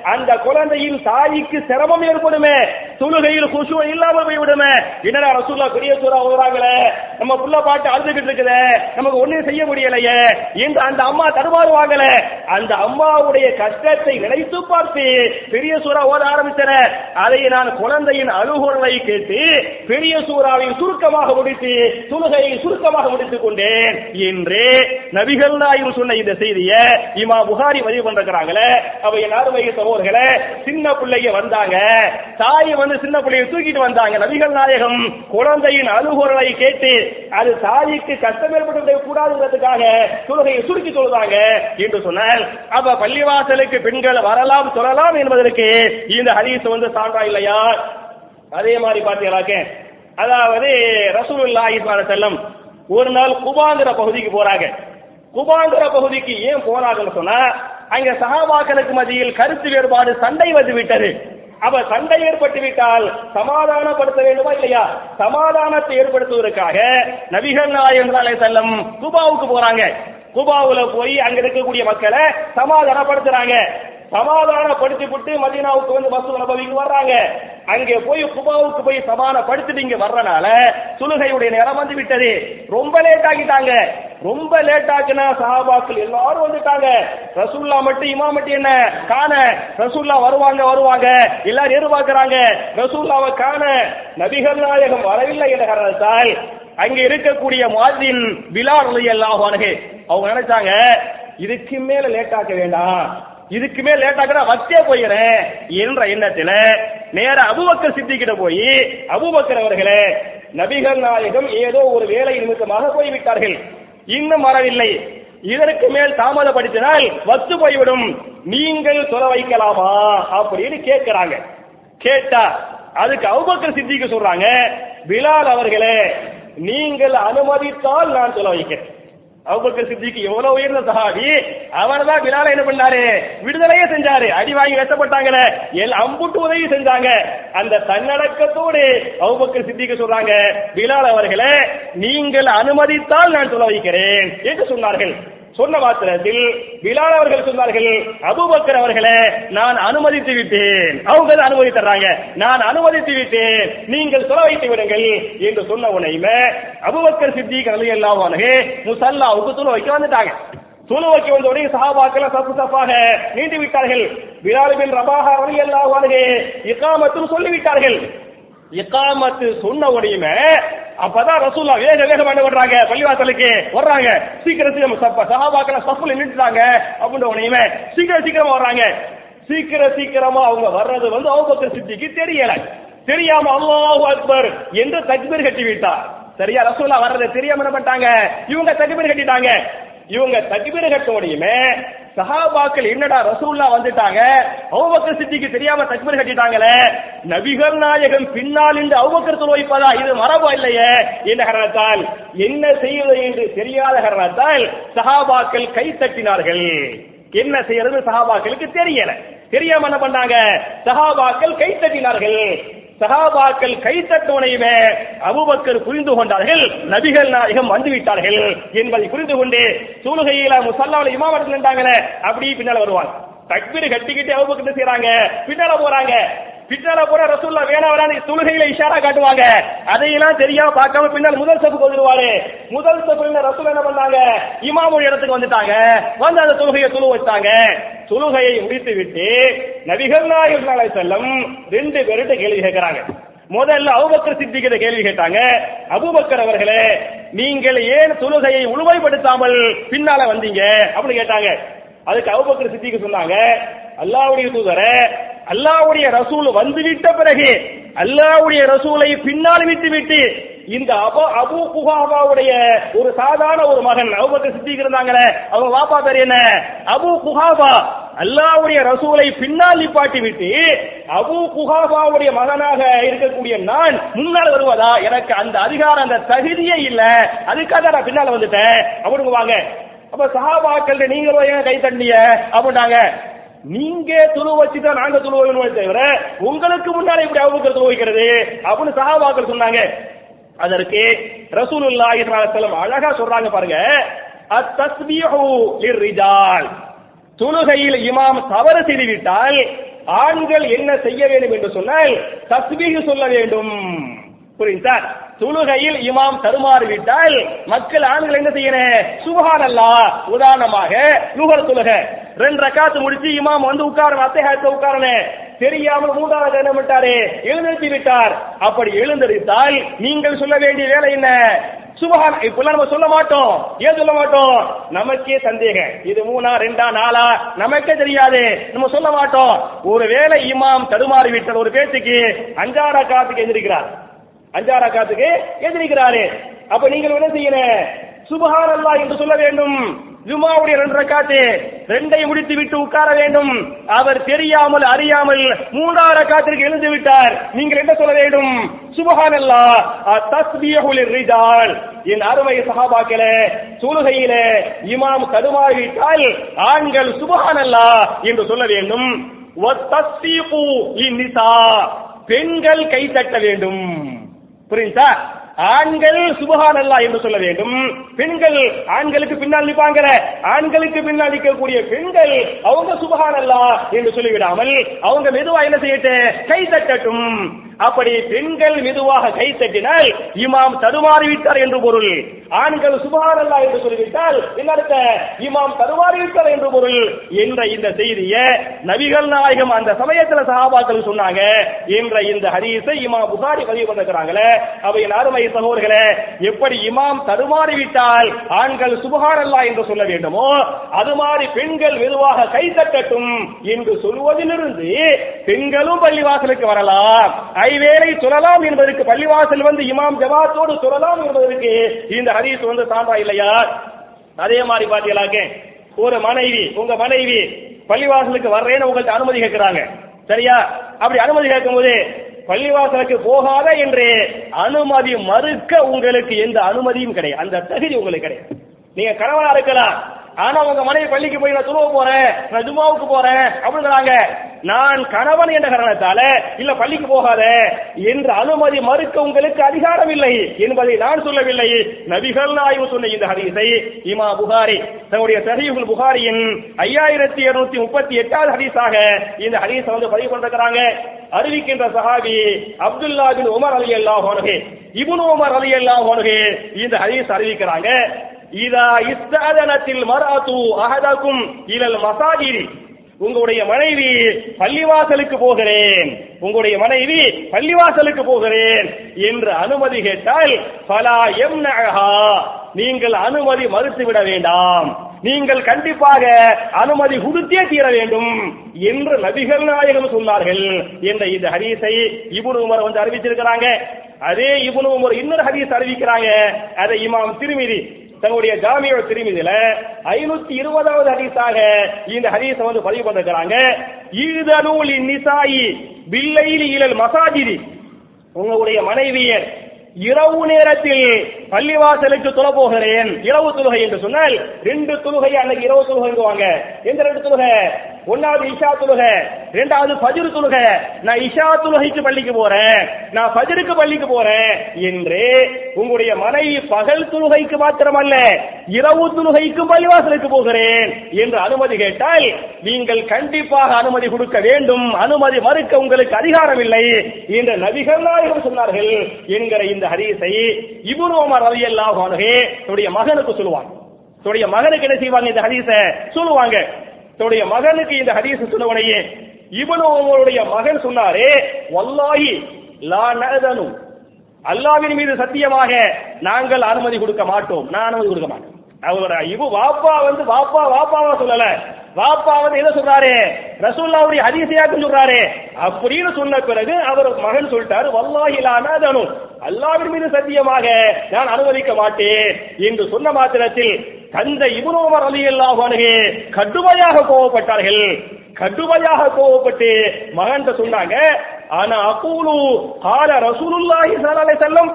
A: அந்த குழந்தையின் தாய்க்கு சிரமம் ஏற்படுமே. தொழுகையில் குசு இல்லாமல் போய்விடுமே. என்னடா ரசூல்லா பெரிய சூறா ஓதுறாங்களே? நம்ம புள்ள பாட்டு அழுதுகிட்டு இருக்குதே. நமக்கு ஒண்ணும் செய்ய முடியலையே. இந்த அந்த அம்மா தடுமாறுவாங்களே அந்த அம்மாவுடைய கஷ்டத்தை நினைத்து பார்த்து பெரிய சூறா ஓத ஆரம்பித்தன. அதை நான் குழந்தையின் அழுகுரலை கேட்டு பெரிய சூறாவை சுருக்கமாக முடித்து தொழுகையை சுருக்கமாக முடித்துக் கொண்டேன். என்று நபிகள் நாயகம் சொன்ன இந்த செய்திய இமா புகாரி பதிவு பண்றாங்களே அவ என் அருமை சகோதரர்களே சின்ன பிள்ளைங்க வந்தாங்க. தாய் வந்து சின்ன பிள்ளைய தூக்கிட்டு வந்தாங்க. நபிகள் நாயகம் குழந்தையின் அழுகுரலை கேட்டு அது தாய்க்கு கஷ்டம் ஏற்பட்டு கூடாதுங்கிறதுக்காக தொழுகையை சுருக்கி சொல்லுவாங்க என்று சொன்னால் அப்ப பள்ளிவாசலுக்கு பெண்கள் வரலாம் சொல்லலாம் என்பதற்கு இந்த ஹதீஸ் வந்து சான்றா இல்லையா? அதே மாதிரி பார்த்தீங்களாக்க அதாவது ரசூலுல்லாஹி செல்லம் ஒரு நாள் குபாங்கிற பகுதிக்கு போறாங்க. குபாங்கிற பகுதிக்கு ஏன் போறாங்கன்னு சொன்னா அங்க சகாபாக்களுக்கு மத்தியில் கருத்து வேறுபாடு சண்டை வந்து விட்டது. அவ சண்டை ஏற்பட்டு விட்டால் சமாதானப்படுத்த வேண்டுமா இல்லையா? சமாதானத்தை ஏற்படுத்துவதற்காக நபிகள் நாயகம் அலை செல்லம் குபாவுக்கு போறாங்க. குபாவுல போய் அங்க இருக்கக்கூடிய மக்களை சமாதானப்படுத்துறாங்க. சமாதானப்படுத்தி விட்டு மதீனாவுக்கு வந்து மசூத் நபவிக்கு வர்றாங்க. அங்கே போய் குபாவுக்கு போய் சமான படுத்துட்டு இங்க வர்றனால சுலுகையுடைய நேரம் வந்து விட்டது. ரொம்ப லேட் ஆகிட்டாங்க. ரொம்ப லேட் ஆகுனா சஹாபாக்கள் எல்லாரும் வந்துட்டாங்க. ரசூல்லா மட்டும் இமா மட்டும் என்ன? காண. ரசூல்லா வருவாங்க வருவாங்க. எல்லாரும் எதிர்பார்க்கிறாங்க. ரசூல்லாவை காண. நபிகள் நாயகம் வரவில்லை என்ற காரணத்தால் அங்க இருக்கக்கூடிய மாதின் பிலால் எல்லாம் அவங்க நினைச்சாங்க இதுக்கு மேல லேட் ஆக்க வேண்டாம். இதுக்குமே லேட் ஆக்கினா வச்சே போயிடுறேன் என்ற எண்ணத்துல நேர அபுபக்கர் சித்திக்கிட்ட போய் அபுபக்கர் அவர்களே நபிகள் நாயகம் ஏதோ ஒரு வேலை நிமித்தமாக போய்விட்டார்கள். இன்னும் வரவில்லை. இதற்கு மேல் தாமதப்படுத்தினால் வத்து போய்விடும். நீங்கள் சொல வைக்கலாமா அப்படின்னு கேட்கிறாங்க. கேட்டா அதுக்கு அவுபக்கர் சித்திக்கு சொல்றாங்க பிலால் அவர்களே நீங்கள் அனுமதித்தால் நான் சொல்ல வைக்கிறேன். அபுபக்கர் சித்திக்கு எவ்வளவு உயர்ந்த சஹாபி? அவர் தான் பிலால என்ன பண்ணாரு? விடுதலையே செஞ்சாரு. அடி வாங்கி வெட்டப்பட்டாங்களே எல் அம்புட்டு உதவி செஞ்சாங்க. அந்த தன்னடக்கத்தோடு அவுபக்கர் சித்திக்கு சொல்றாங்க பிலால் அவர்களே நீங்கள் அனுமதித்தால் நான் சொல்ல வைக்கிறேன் என்று சொன்னார்கள். சொன்ன மாத்திரத்தில் பிலால் அவர்கள் சொன்னார்கள் அபுபக்கர் அவர்களை நான் அனுமதித்து விட்டேன். அவங்க தான் அனுமதி தர்றாங்க? நான் அனுமதித்து விட்டேன். நீங்கள் சொல்ல வைத்து விடுங்கள் என்று சொன்ன உனையுமே அபுபக்கர் சித்திக் ரலியல்லாஹு அன்ஹு முசல்லாவுக்கு துணை வைக்க வந்துட்டாங்க. துணை வைக்க வந்த உடனே சஹாபாக்கள் சப்பு சப்பாக நீண்டு விட்டார்கள் பிலால் பின் ரபாஹா ரலியல்லாஹு அன்ஹு இக்காமத்தும் சொல்லிவிட்டார்கள். இக்காமத்து சொன்ன உடனேயுமே அப்பதான் ரசூல்லா வேக வேகமா என்ன பண்றாங்க? பள்ளிவாசலுக்கு வர்றாங்க. சீக்கிரம் சீக்கிரம் சப்ப சஹாபாக்கள் சப்புல நின்றுட்டாங்க அப்படின்ற உடனே சீக்கிரம் சீக்கிரமா வர்றாங்க. சீக்கிரம் சீக்கிரமா அவங்க வர்றது வந்து அவங்க சித்திக்கு தெரியல. தெரியாம அல்லாஹு அக்பர் என்று தக்பீர் கட்டி விட்டார். சரியா? ரசூல்லா வர்றது தெரியாம என்ன பண்ணிட்டாங்க? இவங்க தக்பீர் கட்டிட்டாங்க. இவங்க தக்பீர் கட்டோடையுமே சஹாபாக்கள் என்னடா ரசூல்லா வந்துட்டாங்க? அவுபக்கர் சித்திக்கு தெரியாம தக்பீர் கட்டிட்டாங்களே? நபிகள் நாயகம் பின்னால் இந்த அவுபக்கர் தொழு இது மரபு இல்லையே? என்ன காரணத்தால் என்ன செய்வது என்று தெரியாத காரணத்தால் சஹாபாக்கள் கை தட்டினார்கள். என்ன செய்யறது சஹாபாக்களுக்கு தெரியல. தெரியாம என்ன பண்ணாங்க? சஹாபாக்கள் கை தட்டினார்கள். சஹாபாக்கள் கை தட்டுவனையுமே அபுபக்கர் புரிந்து கொண்டார்கள். நபிகள் நாயகம் வந்து விட்டார்கள் என்பதை புரிந்து கொண்டு சூழ்கையில முசல்லாவில் இமாமத்தில் நின்றாங்களே அப்படி பின்னால வருவாங்க. தக்பீர் கட்டிக்கிட்டு அபுபக்கர் செய்யறாங்க பின்னால போறாங்க. பின்னால போற ரசூல்லா வேணா வேணான்னு தொழுகையில இஷாரா காட்டுவாங்க. அதையெல்லாம் தெரியாம பார்க்காம பின்னால் முதல் சப்பு வந்துருவாரு. முதல் சப்புல ரசூல் என்ன பண்ணாங்க? இமாமு இடத்துக்கு வந்துட்டாங்க. வந்து அந்த தொழுகையை துணு வச்சாங்க. தொழுகையை முடித்து விட்டு நபிகள் நாயகம் செல்லம் ரெண்டு பேருட்ட கேள்வி கேட்கிறாங்க. முதல்ல அபுபக்கர் சித்திக்கிற கேள்வி கேட்டாங்க. அபுபக்கர் அவர்களே நீங்கள் ஏன் தொழுகையை உழுவைப்படுத்தாமல் பின்னால வந்தீங்க? அப்படின்னு கேட்டாங்க. அதுக்கு அபுபக்கர் சித்திக்கு சொன்னாங்க அல்லாவுடைய தூதரை அல்லாவுடைய ரசூல் வந்துவிட்ட பிறகு அல்லாவுடைய ரசூலை பின்னால் விட்டு விட்டு இந்த அபு அபு குஹாபாவுடைய ஒரு சாதாரண ஒரு மகன் அபுபக்கர் சித்திக்கு இருந்தாங்களே அவங்க வாப்பா பேர் என்ன? அபு குஹாபா. அல்லாவுடைய ரசூலை பின்னால் நிப்பாட்டி விட்டு அபு குஹாபாவுடைய மகனாக இருக்கக்கூடிய நான் முன்னால் வருவதா? எனக்கு அந்த அதிகாரம் அந்த தகுதியே இல்ல. அதுக்காக நான் பின்னால் வந்துட்டேன். அப்படிங்க வாங்க. அப்ப சஹாபாக்கள் நீங்களும் ஏன் கை தண்டிய அப்படின்னாங்க. நீங்க துணு வச்சுதான் நாங்க துணு வைக்கணும் தவிர உங்களுக்கு முன்னால இப்படி அவுபக்கர் துணு வைக்கிறது அப்படின்னு சகாபாக்கள் சொன்னாங்க. அதற்கு ரசூலுல்லாஹி ஸல்லல்லாஹு அழகா சொல்றாங்க பாருங்க. அத்தஸ்பீஹு லிர்ரிஜால். தொழுகையில் இமாம் தவறு செய்துவிட்டால் ஆண்கள் என்ன செய்ய வேண்டும் என்று சொன்னால் தஸ்பீஹ் சொல்ல வேண்டும். புரியுதா? தொழுகையில் இமாம் தருமாறிவிட்டால் மக்கள் ஆண்கள் என்ன செய்யணும் சுபஹான் அல்லா உதாரணமாக நுகர் தொழுக ரெண்டு ரக்காத்து முடிச்சு இமாம் வந்து உட்காரணும் அத்தைஹாத்த உட்காரணும் தெரியாமல் மூன்றாவது என்ன விட்டாரு எழுந்திருத்தி விட்டார். அப்படி எழுந்திருத்தால் நீங்கள் சொல்ல வேண்டிய வேலை என்ன? சுபஹான் இப்பெல்லாம் நம்ம சொல்ல மாட்டோம். ஏன் சொல்ல மாட்டோம்? நமக்கே சந்தேகம். இது மூணா ரெண்டா நாலா? நமக்கே தெரியாது. நம்ம சொல்ல மாட்டோம். ஒருவேளை இமாம் தடுமாறி விட்டார் ஒரு பேச்சுக்கு அஞ்சாறு காத்துக்கு எந்திரிக்கிறார். அஞ்சாரா காத்துக்கு எந்திரிக்கிறாரு அப்ப நீங்கள் என்ன செய்யணும்? சுபஹான் அல்லாஹ் என்று சொல்ல வேண்டும். ஜுமாவுடைய ரெண்டு ரக்காத்து ரெண்டை முடித்து விட்டு உட்கார வேண்டும். அவர் தெரியாமல் அறியாமல் மூன்றாவது ரக்காத்திற்கு எழுந்து விட்டார். நீங்கள் என்ன சொல்ல வேண்டும்? சுபஹான் அல்லா தஸ்பியகுல் ரிஜால் என் அருமை சஹாபாக்களே சூலுகையில இமாம் கருமாகிவிட்டால் ஆண்கள் சுபஹான் அல்லா என்று சொல்ல வேண்டும். வத்தஸ்பீஹு இந்நிசா பெண்கள் கை தட்ட வேண்டும். புரியுதா? ஆண்கள் சுபஹான் அல்லா என்று சொல்ல வேண்டும். பெண்கள் ஆண்களுக்கு பின்னால் நிற்பாங்கிற ஆண்களுக்கு பின்னால் நிற்கக்கூடிய பெண்கள் அவங்க சுபஹான் அல்லா என்று சொல்லிவிடாமல் அவங்க மெதுவா என்ன செய்யட்டு கை தட்டட்டும். அப்படி பெண்கள் மெதுவாக கை தட்டினால் இமாம் தடுமாறிவிட்டார் என்று பொருள். ஆண்கள் சுபஹான் அல்லா என்று சொல்லிவிட்டால் என்னடுத்த? இமாம் தடுமாறிவிட்டார் என்று பொருள். என்ற இந்த செய்தியை நபிகள் நாயகம் அந்த சமயத்துல சகாபாக்கள் சொன்னாங்க. என்ற இந்த ஹரீஸை இமாம் புகாரி பதிவு பண்ணிருக்கிறாங்களே. அவை அருமை சகோதர்களே எப்படி இமாம் தடுமாறிவிட்டால் ஆண்கள் சுபஹான் அல்லா என்று சொல்ல வேண்டுமோ அது மாதிரி பெண்கள் மெதுவாக கை தட்டட்டும் என்று சொல்வதிலிருந்து பெண்களும் பள்ளிவாசலுக்கு வரலாம். ஐவேளை சொல்லலாம் என்பதற்கு பள்ளிவாசல் வந்து இமாம் ஜமாத்தோடு சொல்லலாம் என்பதற்கு இந்த ஹதீஸ் வந்து சான்றா இல்லையா? அதே மாதிரி பாத்தீங்களாக்க ஒரு மனைவி உங்க மனைவி பள்ளிவாசலுக்கு வர்றேன்னு உங்கள்ட்ட அனுமதி கேட்கிறாங்க. சரியா? அப்படி அனுமதி கேட்கும் போது பள்ளிவாசலுக்கு போகாத என்று அனுமதி மறுக்க உங்களுக்கு எந்த அனுமதியும் கிடையாது. அந்த தகுதி உங்களுக்கு கிடையாது. நீங்க கணவனா இருக்கலாம். ஆனா உங்க மனைவி பள்ளிக்கு போய் நான் துருவ போறேன் நான் ஜுமாவுக்கு போறேன் அப்படிங்கிறாங்க. நான் கணவன் என்ற காரணத்தால இல்ல பள்ளிக்கு போகாத என்று அனுமதி மறுக்க உங்களுக்கு அதிகாரம் இல்லை என்பதை நான் சொல்லவில்லை. நபிகள் நாய்வு சொன்ன இந்த ஹரிசை இமா புகாரி தன்னுடைய சஹீஹுல் புகாரியின் ஐயாயிரத்தி இருநூத்தி முப்பத்தி எட்டாவது ஹரிசாக இந்த ஹரிசை வந்து பதிவு பண்ணிருக்கிறாங்க. அறிவிக்கின்ற சஹாபி அப்துல்லா பின் உமர் அலி அல்லாஹ் இபுன் உமர் அலி அல்லாஹ் இந்த ஹதீஸ் அறிவிக்கிறாங்க. இதா இஸ்தாதனத்தில் மராத்து அகதாக்கும் இலல் மசாஜிரி உங்களுடைய மனைவி பள்ளிவாசலுக்கு போகிறேன். உங்களுடைய மனைவி பள்ளிவாசலுக்கு போகிறேன் என்று அனுமதி கேட்டால் பலா எம் நீங்கள் அனுமதி மறுத்து விட வேண்டாம். நீங்கள் கண்டிப்பாக அனுமதி கொடுத்தே தீர வேண்டும் என்று நபிகள் நாயகம் சொன்னார்கள். என்ற இந்த ஹரிசை இப்னு உமர் வந்து அறிவிச்சிருக்கிறாங்க. அதே இப்னு உமர் இன்னொரு ஹதீஸ் அறிவிக்கிறாங்க. அதை இமாம் திருமிதி தன்னுடைய ஜாமியோட திருமதியில ஐநூத்தி இருபதாவது ஹதீஸாக இந்த ஹதீஸை வந்து பதிவு பண்ணிருக்கிறாங்க. ஈதனூலி நிசாயி பில்லைலி இழல் மசாஜிதி. உங்களுடைய மனைவியர் இரவு நேரத்தில் பள்ளிவாசலுக்கு தொழ போகிறேன் இரவு தொழுகை என்று சொன்னால் ரெண்டு தொழுகை அன்னைக்கு இரவு தொழுகைங்குவாங்க எந்த ரெண்டு தொழுகை? ஒன்னாவது இஷா தொழுகை ரெண்டாவது பஜிரு தொழுகை. நான் இஷா தொழுகைக்கு பள்ளிக்கு போறேன். நான் பஜிருக்கு பள்ளிக்கு போறேன். என்று உங்களுடைய மனைவி பகல் தொழுகைக்கு மாத்திரமல்ல இரவு தொழுகைக்கும் பள்ளிவாசலுக்கு போகிறேன் என்று அனுமதி கேட்டால் நீங்கள் கண்டிப்பாக அனுமதி கொடுக்க வேண்டும். அனுமதி மறுக்க உங்களுக்கு அதிகாரம் இல்லை என்று நபிகள் நாயகம் சொன்னார்கள் என்கிற இந்த ஹரிசை இப்னு உமர் ரலியல்லாஹு அல்லாஹ் தன்னுடைய மகனுக்கு சொல்லுவாங்க. தன்னுடைய மகனுக்கு என்ன செய்வாங்க இந்த ஹதீஸை? சொல்லுவாங்க. தன்னுடைய மகனுக்கு இந்த ஹதீஸ் சொல்லுவனையே இவனு உமருடைய மகன் சொன்னாரே வல்லாஹி லா நதனு அல்லாவின் மீது சத்தியமாக நாங்கள் அனுமதி கொடுக்க மாட்டோம். நான் அனுமதி கொடுக்க மாட்டேன். அவரோட இவ வாப்பா வந்து வாப்பா வாப்பாவா சொல்லல. வாப்பா வந்து என்ன சொல்றாரு? ரசூல்லாவுடைய ஹதீசியாக்கு சொல்றாரு. அப்படின்னு சொன்ன பிறகு அவர் மகன் சொல்லிட்டாரு வல்லாஹிலான அதனு அல்லாவின் மீது சத்தியமாக நான் அனுமதிக்க மாட்டேன் என்று சொன்ன மாத்திரத்தில் தந்தை இபுனோமர் அலி அல்லாஹ் கடுமையாக கோவப்பட்டார்கள். கடுமையாக கோவப்பட்டு மகன் சொன்னாங்க ஆனா அகூலு கால ரசூலுல்லாஹி சலாலை அலைஹி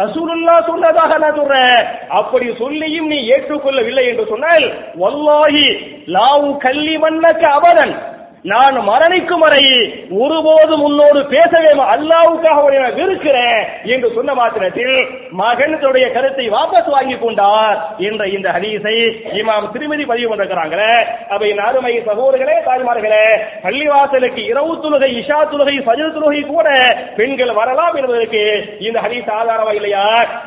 A: ரசூலுல்லா சொன்னதாக நான் சொல்றேன். அப்படி சொல்லியும் நீ ஏற்றுக்கொள்ளவில்லை என்று சொன்னால் வல்லாஹி லாவு கல்லி மன்னக்க அவரன் நான் மரணிக்கும் வரை ஒருபோதும் உன்னோடு பேசவே அல்லாவுக்காக வெறுக்கிறேன் என்று சொன்ன மாத்திரத்தில் மகனுடைய கருத்தை வாபஸ் வாங்கி கொண்டார் என்ற இந்த ஹதீஸை இமாம் திருமதி பதிவு பண்ணிருக்கிறாங்களே. அவை அருமை சகோதரர்களே தாய்மார்களே பள்ளிவாசலுக்கு இரவு துலகை இஷா துலகை ஃபஜர் துலகை கூட பெண்கள் வரலாம் என்பதற்கு இந்த ஹதீஸ் ஆதாரமா இல்லையா?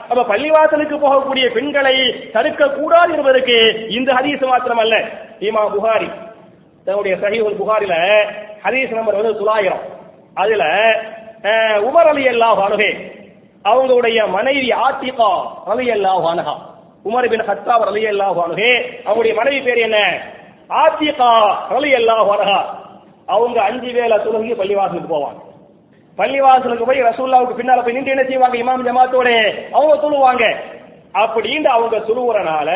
A: அப்ப பள்ளிவாசலுக்கு போகக்கூடிய பெண்களை தடுக்க கூடாது என்பதற்கு இந்த ஹதீஸ் மாத்திரமல்ல. இமா புகாரி தன்னுடைய சஹீஹுல் புகாரில ஹதீஸ் நம்பர் வந்து தொள்ளாயிரம். அதுல உமர் அலி அல்லாஹ் அணுகே அவங்களுடைய மனைவி ஆத்திகா அலி அல்லாஹ் அணுகா உமர் பின் ஹத்தாப் அலி அல்லாஹ் அணுகே அவங்களுடைய மனைவி பேர் என்ன? ஆத்திகா அலி அல்லாஹ் அணுகா அவங்க அஞ்சு வேலை தொழுகி பள்ளிவாசலுக்கு போவாங்க. பள்ளிவாசலுக்கு போய் ரசூல்லாவுக்கு பின்னால போய் நின்று என்ன செய்வாங்க? இமாம் ஜமாத்தோட அவங்க தொழுவாங்க. அப்படின்னு அவங்க தொழுவுறனால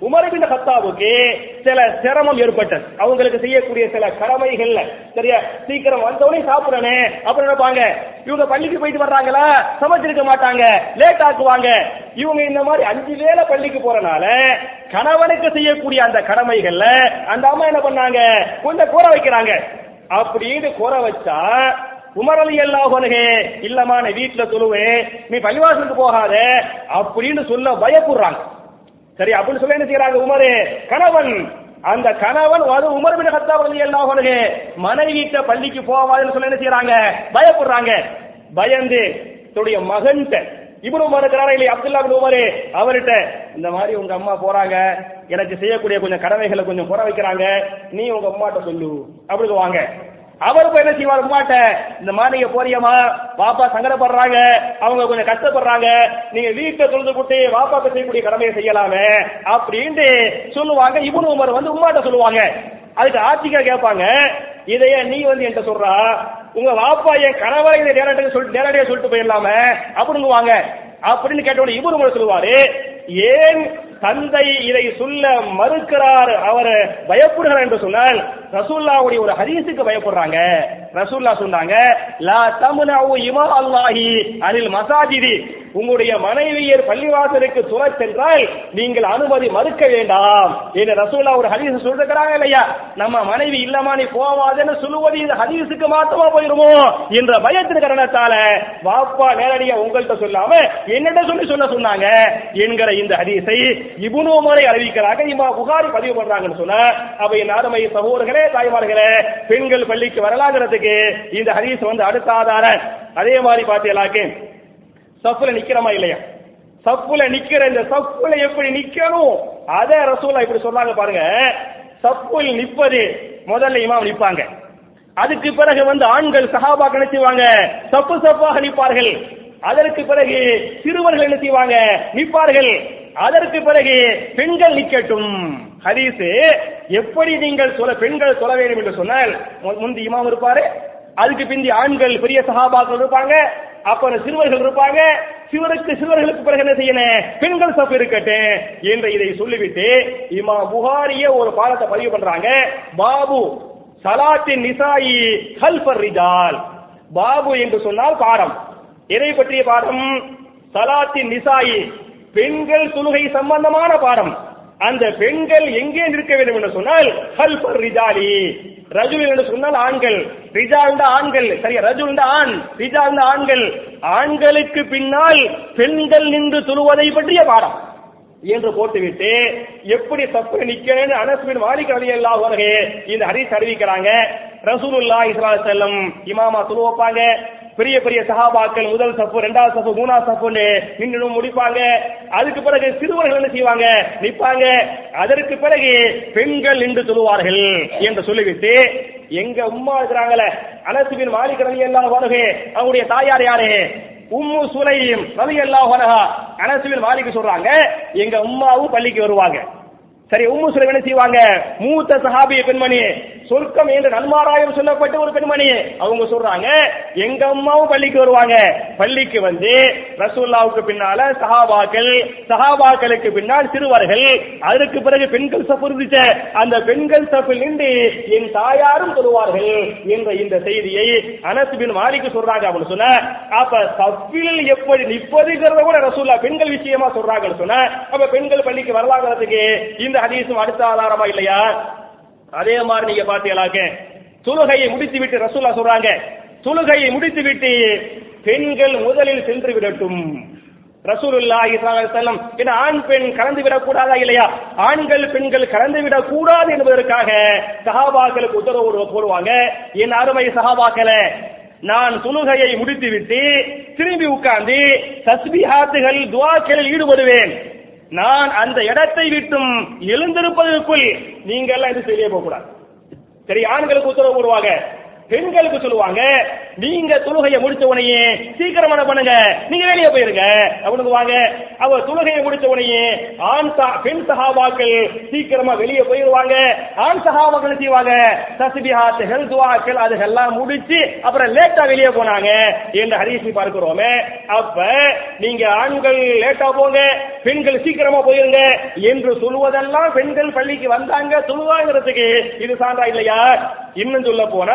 A: உமரவின் பின் கத்தாவுக்கு சில சிரமம் ஏற்பட்டது. அவங்களுக்கு செய்யக்கூடிய சில கடமைகள்ல சரியா? சீக்கிரம் வந்தவனே சாப்பிடனே அப்புறம் நினைப்பாங்க இவங்க பள்ளிக்கு போயிட்டு வர்றாங்களா? சமைச்சிருக்க மாட்டாங்க. லேட் ஆக்குவாங்க. இவங்க இந்த மாதிரி அஞ்சு வேளை பள்ளிக்கு போறனால கணவனுக்கு செய்யக்கூடிய அந்த கடமைகள்ல அந்த அம்மா என்ன பண்ணாங்க? கொஞ்சம் கூற வைக்கிறாங்க. அப்படின்னு கூற வச்சா உமரலி அலி இல்லமான நீ வீட்டுல தொழுவே நீ பள்ளிவாசலுக்கு போகாத அப்படின்னு சொல்ல பயப்படுறாங்க. சரி அப்படின்னு சொல்ல என்ன செய்யறாங்க உமரு கணவன். அந்த கணவன் அது உமர் பின் கத்தாப் அலி அல்லாஹே மனைவிட்ட பள்ளிக்கு போவாதுன்னு சொல்ல என்ன செய்யறாங்க பயப்படுறாங்க. பயந்து தன்னுடைய மகன்கிட்ட இவரு உமர் இருக்கிறாரா இல்லையா? அப்துல்லா பின் உமர் அவர்கிட்ட இந்த மாதிரி உங்க அம்மா போறாங்க. எனக்கு செய்யக்கூடிய கொஞ்சம் கடமைகளை கொஞ்சம் குறை வைக்கிறாங்க. நீ உங்க அம்மாட்ட சொல்லு. அப்படின்னு வாங்க. அவர் போய் என்ன செய்வார் உமாட்ட இந்த மாதிரி நீங்க போறியம்மா பாப்பா சங்கடப்படுறாங்க அவங்க கொஞ்சம் கஷ்டப்படுறாங்க நீங்க வீட்டை தொழுது கூட்டி பாப்பாக்கு செய்யக்கூடிய கடமையை செய்யலாமே அப்படின்ட்டு சொல்லுவாங்க. இவனு உமர் வந்து உமாட்ட சொல்லுவாங்க. அதுக்கு ஆட்சிக்கா கேட்பாங்க. இதைய நீ வந்து என்கிட்ட சொல்றா. உங்க வாப்பா என் கணவரை இதை நேரடியாக சொல்லிட்டு நேரடியாக சொல்லிட்டு போயிடலாமே அப்படிங்குவாங்க. அப்படின்னு கேட்டோட இவரு உங்களை சொல்லுவாரு. ஏன் தந்தை இதை சொல்ல மறுக்கிறார்? அவர் பயப்படுகிறார் என்று சொன்னால் ரசூல்லாவுடைய ஒரு ஹதீஸுக்கு பயப்படுறாங்க. ரசூல்லா சொன்னாங்க லா தமுனாவு இமா அல்லாஹி அனில் மசாஜிதி. உங்களுடைய மனைவியர் பள்ளிவாசலுக்கு துணை சென்றால் நீங்கள் அனுமதி மறுக்க வேண்டாம். என்று ரசூல்லா ஒரு ஹதீஸ் சொல்லிருக்கிறாங்க இல்லையா? நம்ம மனைவி இல்லமா நீ போவாதுன்னு சொல்லுவது இந்த ஹதீஸுக்கு மாத்தமா போயிருமோ? என்ற பயத்தின் காரணத்தால வாப்பா நேரடியா உங்கள்கிட்ட சொல்லாம என்னிட்ட சொல்லி சொல்ல சொன்னாங்க என்கிற இந்த ஹதீஸை இபுனு முறை அறிவிக்கிறாங்க இமா புகாரி பதிவு பண்றாங்கன்னு சொன்ன அப்ப என் அருமை சகோதரர்களே தாய்மார்களே பெண்கள் பள்ளிக்கு வரலாங்கிறதுக்கு இந்த ஹதீஸ் வந்து அடுத்த ஆதாரம். அதே மாதிரி பார்த்தீங்களாக்கு சப்புல நிக்கிறமா இல்லையா? சப்புல நிக்கிற இந்த சப்புல எப்படி நிக்கணும்? அதே ரசூலா இப்படி சொன்னாங்க பாருங்க. சப்புல் நிப்பது முதல்ல இமாம் நிப்பாங்க. அதுக்கு பிறகு வந்து ஆண்கள் சகாபா என்ன சப்பு சப்பாக நிற்பார்கள். அதற்கு பிறகு சிறுவர்கள் என்ன செய்வாங்க? நிற்பார்கள். அதற்கு பிறகு பெண்கள் நிக்கட்டும் ஹதீஸ் எப்படி நீங்கள் சொல்ல பெண்கள் சொல்ல வேண்டும் என்று சொன்னால் முந்தி இமாம் இருப்பாரு அதுக்கு பிந்தி ஆண்கள் பெரிய சகாபாக்கள் இருப்பாங்க அப்புறம் சிறுவர்கள் இருப்பாங்க சிவருக்கு சிறுவர்களுக்கு பிறகு என்ன செய்யணும்? பெண்கள் சப்பு இருக்கட்டும் என்று இதை சொல்லிவிட்டு இமா புகாரிய ஒரு பாடத்தை பதிவு பண்றாங்க பாபு சலாத்தின் நிசாயி ஹல்பர் ரிஜால். பாபு என்று சொன்னால் பாடம். எதை பற்றிய பாடம்? சலாத்தின் நிசாயி பெண்கள் தொழுகை சம்பந்தமான பாடம். அந்த பெண்கள் எங்கே நிற்க வேண்டும் என்று சொன்னால் ஹல்பர் ரிஜாலி. ரஜுல் என்று சொன்னால் ஆண்கள். ரிஜா இருந்த ஆண்கள். சரியா? ரஜுல் ஆண். ரிஜா இருந்த ஆண்கள். ஆண்களுக்கு பின்னால் பெண்கள் நின்று தொழுவதை பற்றிய பாடம். என்று போட்டுவிட்டு எப்படி தப்பு நிக்கணும்னு அனஸ்பின் மாலிக் அலி அல்லா அவர்கள் இந்த ஹரிஸ் அறிவிக்கிறாங்க. ரசூலுல்லா இஸ்லா செல்லம் இமாமா தொழு வைப்பாங்க பெரிய பெரிய சகாபாக்கள் முதல் சப்பு ரெண்டாவது சப்பு மூணாவது சப்புன்னு நின்று முடிப்பாங்க. அதுக்கு பிறகு சிறுவர்கள் என்ன செய்வாங்க? நிற்பாங்க அதற்கு பிறகு பெண்கள் நின்று சொல்லுவார்கள் என்று சொல்லிவிட்டு எங்க உம்மா இருக்கிறாங்களே அனசுபின் மாலிக் ரவி எல்லாம் வருகே அவங்களுடைய தாயார் யாரு? உம்மு சுலையும் ரவி எல்லாம் வருகா அனசுபின் மாலிக் சொல்றாங்க எங்க உம்மாவும் பள்ளிக்கு வருவாங்க. சரி உம்மு சுலைம் என்ன செய்வாங்க? மூத்த சஹாபிய பெண்மணி சொர்க்கம் என்று நன்மாராயம் சொல்லப்பட்ட ஒரு பெண்மணி. அவங்க சொல்றாங்க எங்க அம்மாவும் பள்ளிக்கு வருவாங்க. பள்ளிக்கு வந்து ரசூல்லாவுக்கு பின்னால சஹாபாக்கள் சஹாபாக்களுக்கு பின்னால் சிறுவர்கள் அதற்கு பிறகு பெண்கள் சப்பு இருந்துச்ச. அந்த பெண்கள் சப்பில் நின்று என் தாயாரும் சொல்லுவார்கள் என்ற இந்த செய்தியை அனசு பின் மாலிக்கு சொல்றாங்க அப்படின்னு சொன்ன. அப்ப சப்பில் எப்படி நிற்பதுங்கிறத கூட ரசூல்லா பெண்கள் விஷயமா சொல்றாங்கன்னு சொன்ன. அப்ப பெண்கள் பள்ளிக்கு வரலாங்கிறதுக்கு இந்த ஹதீஸும் அடுத்த ஆதாரமா இல்லையா? அதே மாதிரி நீங்க பாத்தீங்களாக்க தொழுகையை முடித்து விட்டு ரசூல்லா சொல்றாங்க தொழுகையை முடித்து விட்டு பெண்கள் முதலில் சென்று விடட்டும். ரசூலுல்லாஹி ஸல்லல்லாஹு அலைஹி ஆண் பெண் கலந்து விடக் கூடாதா இல்லையா? ஆண்கள் பெண்கள் கலந்து விடக்கூடாது என்பதற்காக சகாபாக்களுக்கு உத்தரவு போடுவாங்க. என் அருமை சகாபாக்களை நான் தொழுகையை முடித்துவிட்டு திரும்பி உட்கார்ந்து தஸ்பிஹாத்துகள் துவாக்களில் ஈடுபடுவேன். நான் அந்த இடத்தை விட்டும் எழுந்திருப்பதற்குள் நீங்க எல்லாம் இது செய்ய போக கூடாது சரி ஆண்களுக்கு உத்தரவு போடுவாங்க பெண்களுக்கு சொல்லுவாங்க நீங்க தொழுகையை முடிச்ச உடனே சீக்கிரமான என்ன பண்ணுங்க நீங்க வெளியே போயிருங்க அப்படின்னு வாங்க. அவ தொழுகையை முடிச்ச உடனே ஆண் பெண் சகாபாக்கள் சீக்கிரமா வெளியே போயிருவாங்க. ஆண் சகாபாக்கள் செய்வாங்க? தஸ்பிஹாத் ஹெல்துவாக்கள் அதுகெல்லாம் முடிச்சு அப்புறம் லேட்டா வெளியே போனாங்க. என்று ஹரிசி பார்க்கிறோமே. அப்ப நீங்க ஆண்கள் லேட்டா போங்க. பெண்கள் சீக்கிரமா போயிருங்க என்று சொல்லுவதெல்லாம் பெண்கள் பள்ளிக்கு வந்தாங்க சொல்லுவாங்கிறதுக்கு இது சான்றா இல்லையா? இன்னும் சொல்ல போன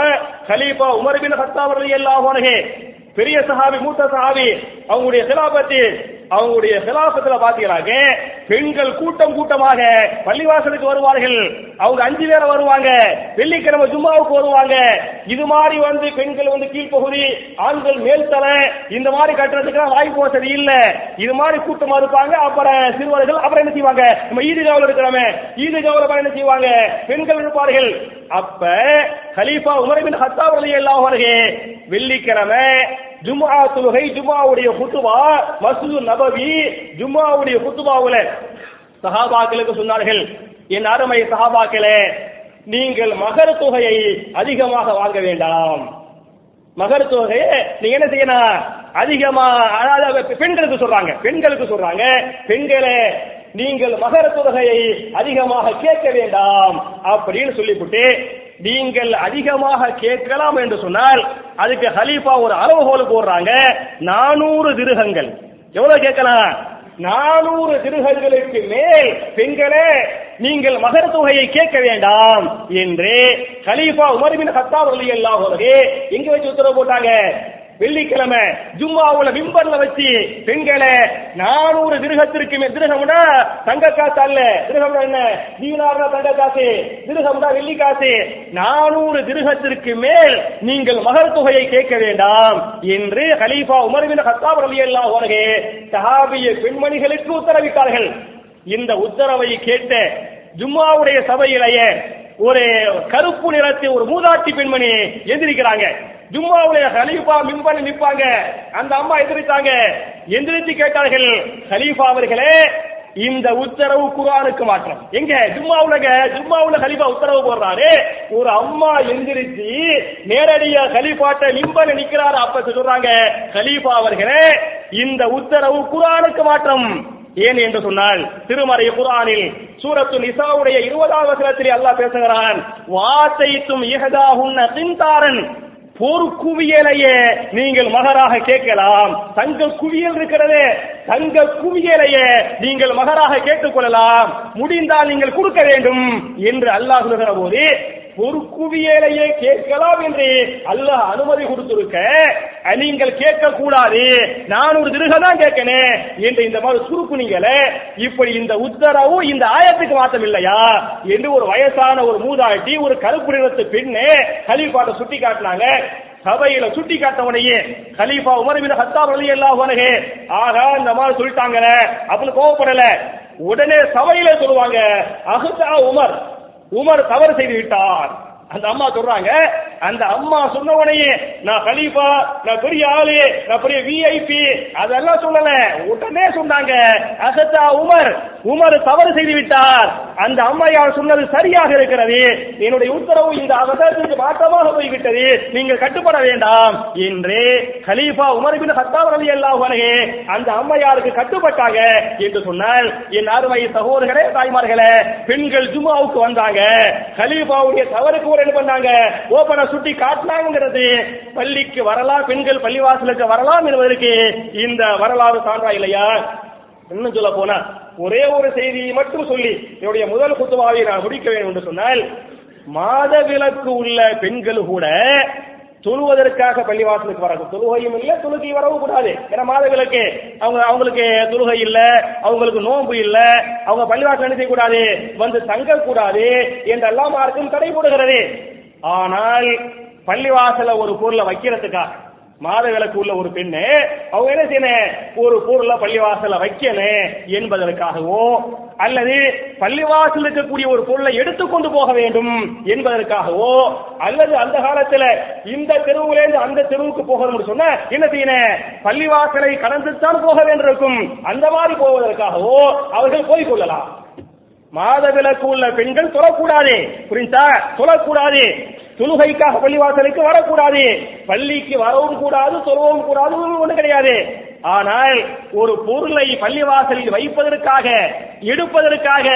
A: கலீஃபா உமர் பின் எல்லாம் ரலியல்லாஹு பெரிய சஹாபி மூத்த சஹாபி அவங்களுடைய சிலாபத்தி அவங்களுடைய சிலாபத்துல பாத்தீங்கன்னாக்க பெண்கள் கூட்டம் கூட்டமாக பள்ளிவாசலுக்கு வருவார்கள். அவங்க அஞ்சு பேரை வருவாங்க. வெள்ளிக்கிழமை ஜும்மாவுக்கு வருவாங்க. இது மாதிரி வந்து பெண்கள் வந்து கீழ்ப்பகுதி ஆண்கள் மேல் தலை இந்த மாதிரி கட்டுறதுக்கு வாய்ப்பு வசதி இல்ல. இது மாதிரி கூட்டமா இருப்பாங்க. அப்புறம் சிறுவர்கள் அப்புறம் என்ன செய்வாங்க? நம்ம ஈதுகாவில் இருக்கிறோமே ஈதுகாவில் என்ன செய்வாங்க? பெண்கள் இருப்பார்கள். அப்ப கலீஃபா உமர் பின் ஹத்தாப் வெள்ளிக்கிழமை ஜும்ஆ தொழுகை ஜும்ஆவுடைய குத்துபா மசூது நபவி ஜும்ஆவுடைய குத்துபாவுல. சஹாபாக்களுக்கு சொன்னார்கள் என் அருமை சஹாபாக்களே நீங்கள் மகர தொகையை அதிகமாக வாங்க வேண்டாம். மகர தொகையை நீங்க என்ன செய்யணும்? அதிகமா அதாவது பெண்களுக்கு சொல்றாங்க பெண்களுக்கு சொல்றாங்க பெண்களே நீங்கள் மகர தொகையை அதிகமாக கேட்க வேண்டாம். அப்படின்னு சொல்லிவிட்டு நீங்கள் அதிகமாக கேட்கலாம் என்று சொன்னால் அதுக்கு ஹலீஃபா ஒரு அளவுகோல் போடுறாங்க. நானூறு திருகங்கள். எவ்வளவு கேட்கலாம்? நானூறு திருகங்களுக்கு மேல் பெண்களே நீங்கள் மகர தொகையை கேட்க வேண்டாம் என்று கலீஃபா உமர்பின் ஹத்தாப் ரலியல்லாஹு எங்க வச்சு உத்தரவு போட்டாங்க? வெள்ளிக்கிழமை ஜும்மாவுல மிம்பர்ல வச்சு பெண்களை நானூறு திருகத்திற்கு திருகம்னா தங்க காசு அல்ல. திருகம்னா என்ன? தீனார்னா தங்க காசு. திருகம்னா வெள்ளி காசு. நானூறு திருகத்திற்கு மேல் நீங்கள் மகர் தொகையை கேட்க வேண்டாம் என்று கலீஃபா உமர்வின் ஹத்தாப் ஹத்தாப் ரலியல்லாஹு அவர்கள் சஹாபிய பெண்மணிகளுக்கு உத்தரவிட்டார்கள். இந்த உத்தரவை கேட்ட ஜும்மாவுடைய சபையிலேயே ஒரு கருப்பு நிறத்தை ஒரு மூதாட்டி பெண்மணி எந்திரிக்கிறாங்க. ஜும்மாவுடைய ஹலீஃபா மிம்பர் நிற்பாங்க. அந்த அம்மா எந்திரித்தாங்க எந்திரிச்சு கேட்டார்கள் ஹலீஃபா அவர்களே இந்த உத்தரவு குரானுக்கு மாற்றம் எங்க? ஜும்மாவுலக ஜும்மாவுல கலிஃபா உத்தரவு போடுறாரு. ஒரு அம்மா எந்திரிச்சு நேரடியா கலிஃபாட்ட மிம்பர்ல நிக்கிறாரு அப்ப சொல்றாங்க? கலீஃபா அவர்களே இந்த உத்தரவு குரானுக்கு மாற்றம் ஏன் என்று சொன்னால் திருமறை குரானில் சூரத்து நிசாவுடைய இருபதாவது வசனத்திலே அல்லாஹ் பேசுகிறான் வாசைத்தும் இஹதாஹுன்ன தின்தாரன் போர் குவியலையே நீங்கள் மகராக கேட்கலாம். தங்க குவியல் இருக்கிறது தங்க குவியலையே நீங்கள் மகராக கேட்டுக்கொள்ளலாம் முடிந்தால் நீங்கள் கொடுக்க வேண்டும் என்று அல்லாஹ் சொல்கிற போது ஒரு குவியலையே கேட்கலாம் என்று அல்லாஹ் அனுமதி கொடுத்திருக்க. நீங்கள் கேட்க கூடாது நான் ஒரு திருக தான் கேட்கனே என்று இந்த மாதிரி சுருக்கு நீங்களே இப்படி இந்த உத்தரவு இந்த ஆயத்துக்கு மாத்தம் இல்லையா என்று ஒரு வயசான ஒரு மூதாட்டி ஒரு கருப்பு நிறத்து பெண்ணு கலிபாட்டை சுட்டி காட்டினாங்க. சபையில சுட்டி காட்டவனையே கலீஃபா உமர் பின் ஹத்தாப் எல்லா உனகே ஆகா இந்த மாதிரி சொல்லிட்டாங்களே அப்படின்னு கோவப்படல. உடனே சபையில சொல்லுவாங்க அஹ்தா உமர். உமர் தவறு செய்து விட்டார். அந்த அம்மா சொல்றாங்க அந்த அம்மா சொன்ன உடனே நான் கலீஃபா நான் பெரிய ஆளு நான் பெரிய விஐபி அதெல்லாம் சொல்லல. உடனே சொன்னாங்க அசத்தா உமர் உமர் தவறு செய்து விட்டார் அந்த அம்மையார் சொன்னது சரியாக இருக்கிறது. என்னுடைய உத்தரவு இந்த அவசரத்திற்கு மாற்றமாக போய்விட்டது. நீங்கள் கட்டுப்பட வேண்டாம். என்று கலீஃபா உமர் பின் ஹத்தாப் ரலியல்லாஹு அல்லாஹ் அந்த அம்மையாருக்கு கட்டுப்பட்டாங்க என்று சொன்னால் என் அருமை சகோதரர்களே தாய்மார்களே பெண்கள் ஜுமாவுக்கு வந்தாங்க. கலீஃபாவுடைய தவறுக்கு ஒரு என்ன பண்ணாங்க? ஓபன சுட்டி காட்டினாங்கிறது பள்ளிக்கு வரலாம் பெண்கள் பள்ளிவாசலுக்கு வரலாம் என்பதற்கு இந்த வரலாறு சான்றா இல்லையா? இன்னும் சொல்ல போனா ஒரே ஒரு செய்தியை மட்டும் சொல்லி என்னுடைய முதல் குத்துவாவை நான் முடிக்க வேண்டும் என்று சொன்னால் மாதவிலக்கு உள்ள பெண்கள் கூட தொழுவதற்காக பள்ளிவாசலுக்கு வராது தொழுகையும் இல்ல தொழுகை வரவும் கூடாது. ஏன்னா மாதவிலக்கு அவங்க அவங்களுக்கு தொழுகை இல்ல அவங்களுக்கு நோன்பு இல்ல அவங்க பள்ளிவாசல் என்ன செய்யக்கூடாது வந்து தங்கக்கூடாது என்றெல்லாம் மார்க்கும் தடை போடுகிறது ஆனால் பள்ளிவாசல ஒரு பொருளை வைக்கிறதுக்காக மாதவிலக்கு உள்ள ஒரு பெண்ணு அவங்க என்ன செய்யணும் ஒரு பொருளை பள்ளிவாசல வைக்கணும் என்பதற்காகவோ அல்லது பள்ளிவாசல் இருக்கக்கூடிய ஒரு பொருளை எடுத்துக்கொண்டு போக வேண்டும் என்பதற்காகவோ அல்லது அந்த காலத்துல இந்த தெருவுலேருந்து அந்த தெருவுக்கு போகணும்னு சொன்ன என்ன செய்யணும் பள்ளிவாசலை கடந்துத்தான் போக வேண்டியிருக்கும். அந்த மாதிரி போவதற்காகவோ அவர்கள் போய் மாத மாதவிலக்கு உள்ள பெண்கள் தொழக்கூடாது புரிஞ்சா? தொழக்கூடாது. தொழுகைக்காக பள்ளிவாசலுக்கு வரக்கூடாது. பள்ளிக்கு வரவும் கூடாது தொழவும் கூடாது ஒன்று கிடையாது. ஆனால் ஒரு பொருளை பள்ளிவாசலில் வைப்பதற்காக எடுப்பதற்காக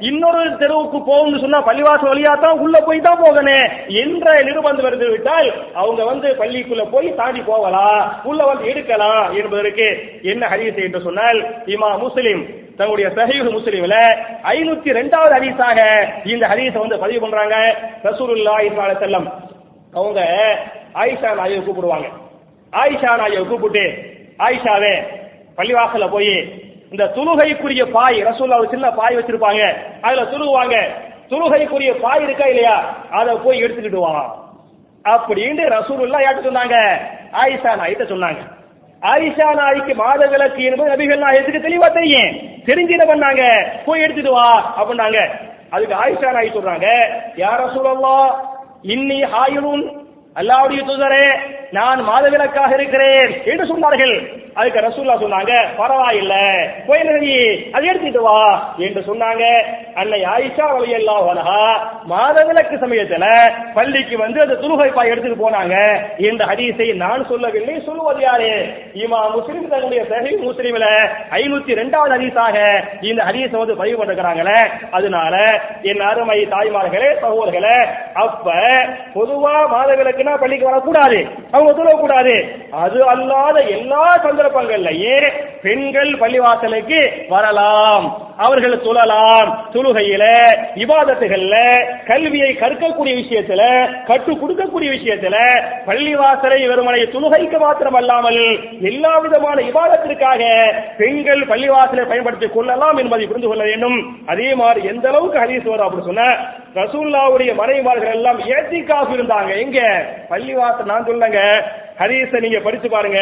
A: இன்னொரு தெருவுக்கு போகும்னு சொன்னா பள்ளிவாசல் வழியா தான் உள்ள போய் தான் போகணும் என்ற நிர்பந்தம் இருந்து விட்டால் அவங்க வந்து பள்ளிக்குள்ள போய் தாண்டி போகலாம் உள்ள வந்து எடுக்கலாம் என்பதற்கு என்ன ஹதீஸ் என்று சொன்னால் இமா முஸ்லிம் தன்னுடைய சஹீஹ் முஸ்லிம்ல ஐநூத்தி ரெண்டாவது ஹதீஸாக இந்த ஹதீஸை வந்து பதிவு பண்றாங்க. ரசூலுல்லாஹி செல்லம் அவங்க ஆயிஷா நாயை கூப்பிடுவாங்க. ஆயிஷா நாயை கூப்பிட்டு ஆயிஷாவே பள்ளிவாசல்ல போய் இந்த துலுகைக்குரிய பாய் ரசூல்லா ஒரு சின்ன பாய் வச்சிருப்பாங்க. அதுல துருவாங்க துலுகைக்குரிய பாய் இருக்கா இல்லையா? அதை போய் எடுத்துக்கிட்டு வா. அப்படின்னு ரசூலுல்லா யார்கிட்ட சொன்னாங்க? ஆயிஷா நாயிட்ட சொன்னாங்க. ஆயிஷா நாய்க்கு மாத விளக்கு என்பது நபிகள் நாயத்துக்கு தெளிவா தெரியும். தெரிஞ்சு என்ன பண்ணாங்க போய் எடுத்துட்டு வா அப்படின்னாங்க. அதுக்கு ஆயிஷா நாய் சொல்றாங்க யார சொல்லலாம் இன்னி ஹாயிரும் அல்லாவுடைய தூதரே நான் மாதவிலக்காக இருக்கிறேன் என்று சொன்னார்கள். அதுக்கு ரசூல்லா சொன்னாங்க பரவாயில்ல போய் நதி அதை எடுத்துட்டு வா என்று சொன்னாங்க. அன்னை ஆயிஷா வலையல்லா வனஹா மாதவிலக்கு சமயத்துல பள்ளிக்கு வந்து அந்த துருகை எடுத்துட்டு போனாங்க இந்த ஹதீஸை நான் சொல்லவில்லை சொல்லுவது யாரு? இமா முஸ்லிம் தன்னுடைய சஹி முஸ்லிம்ல ஐநூத்தி ரெண்டாவது ஹதீஸாக இந்த ஹதீஸை வந்து பதிவு பண்ணிருக்கிறாங்களே. அதனால என் அருமை தாய்மார்களே சகோதர்களே அப்ப பொதுவா மாதவிலக்குனா பள்ளிக்கு வரக்கூடாது அவங்க சொல்லக்கூடாது. அது அல்லாத எல்லா சந்தர்ப்பங்கள்லயே பெண்கள் பள்ளிவாசலுக்கு வரலாம்? அவர்களை தொழலாம் தொழுகையில இபாதத்துகள்ல கல்வியை கற்கக்கூடிய விஷயத்துல கற்றுக் கொடுக்கக்கூடிய விஷயத்துல பள்ளிவாசலை வெறுமனை தொழுகைக்கு மாத்திரம் அல்லாமல் எல்லா விதமான இபாதத்திற்காக பெண்கள் பள்ளிவாசலை பயன்படுத்திக் கொள்ளலாம் என்பதை புரிந்து கொள்ள வேண்டும். அதே மாதிரி எந்த அளவுக்கு ஹரீஸ் வரும் அப்படின்னு சொன்ன ரசூல்லாவுடைய மனைவிமார்கள் எல்லாம் ஏத்தி காசு இருந்தாங்க. எங்க? பள்ளிவாசல் நான் சொல்லுங்க ஹதீஸ நீங்க படிச்சு பாருங்க.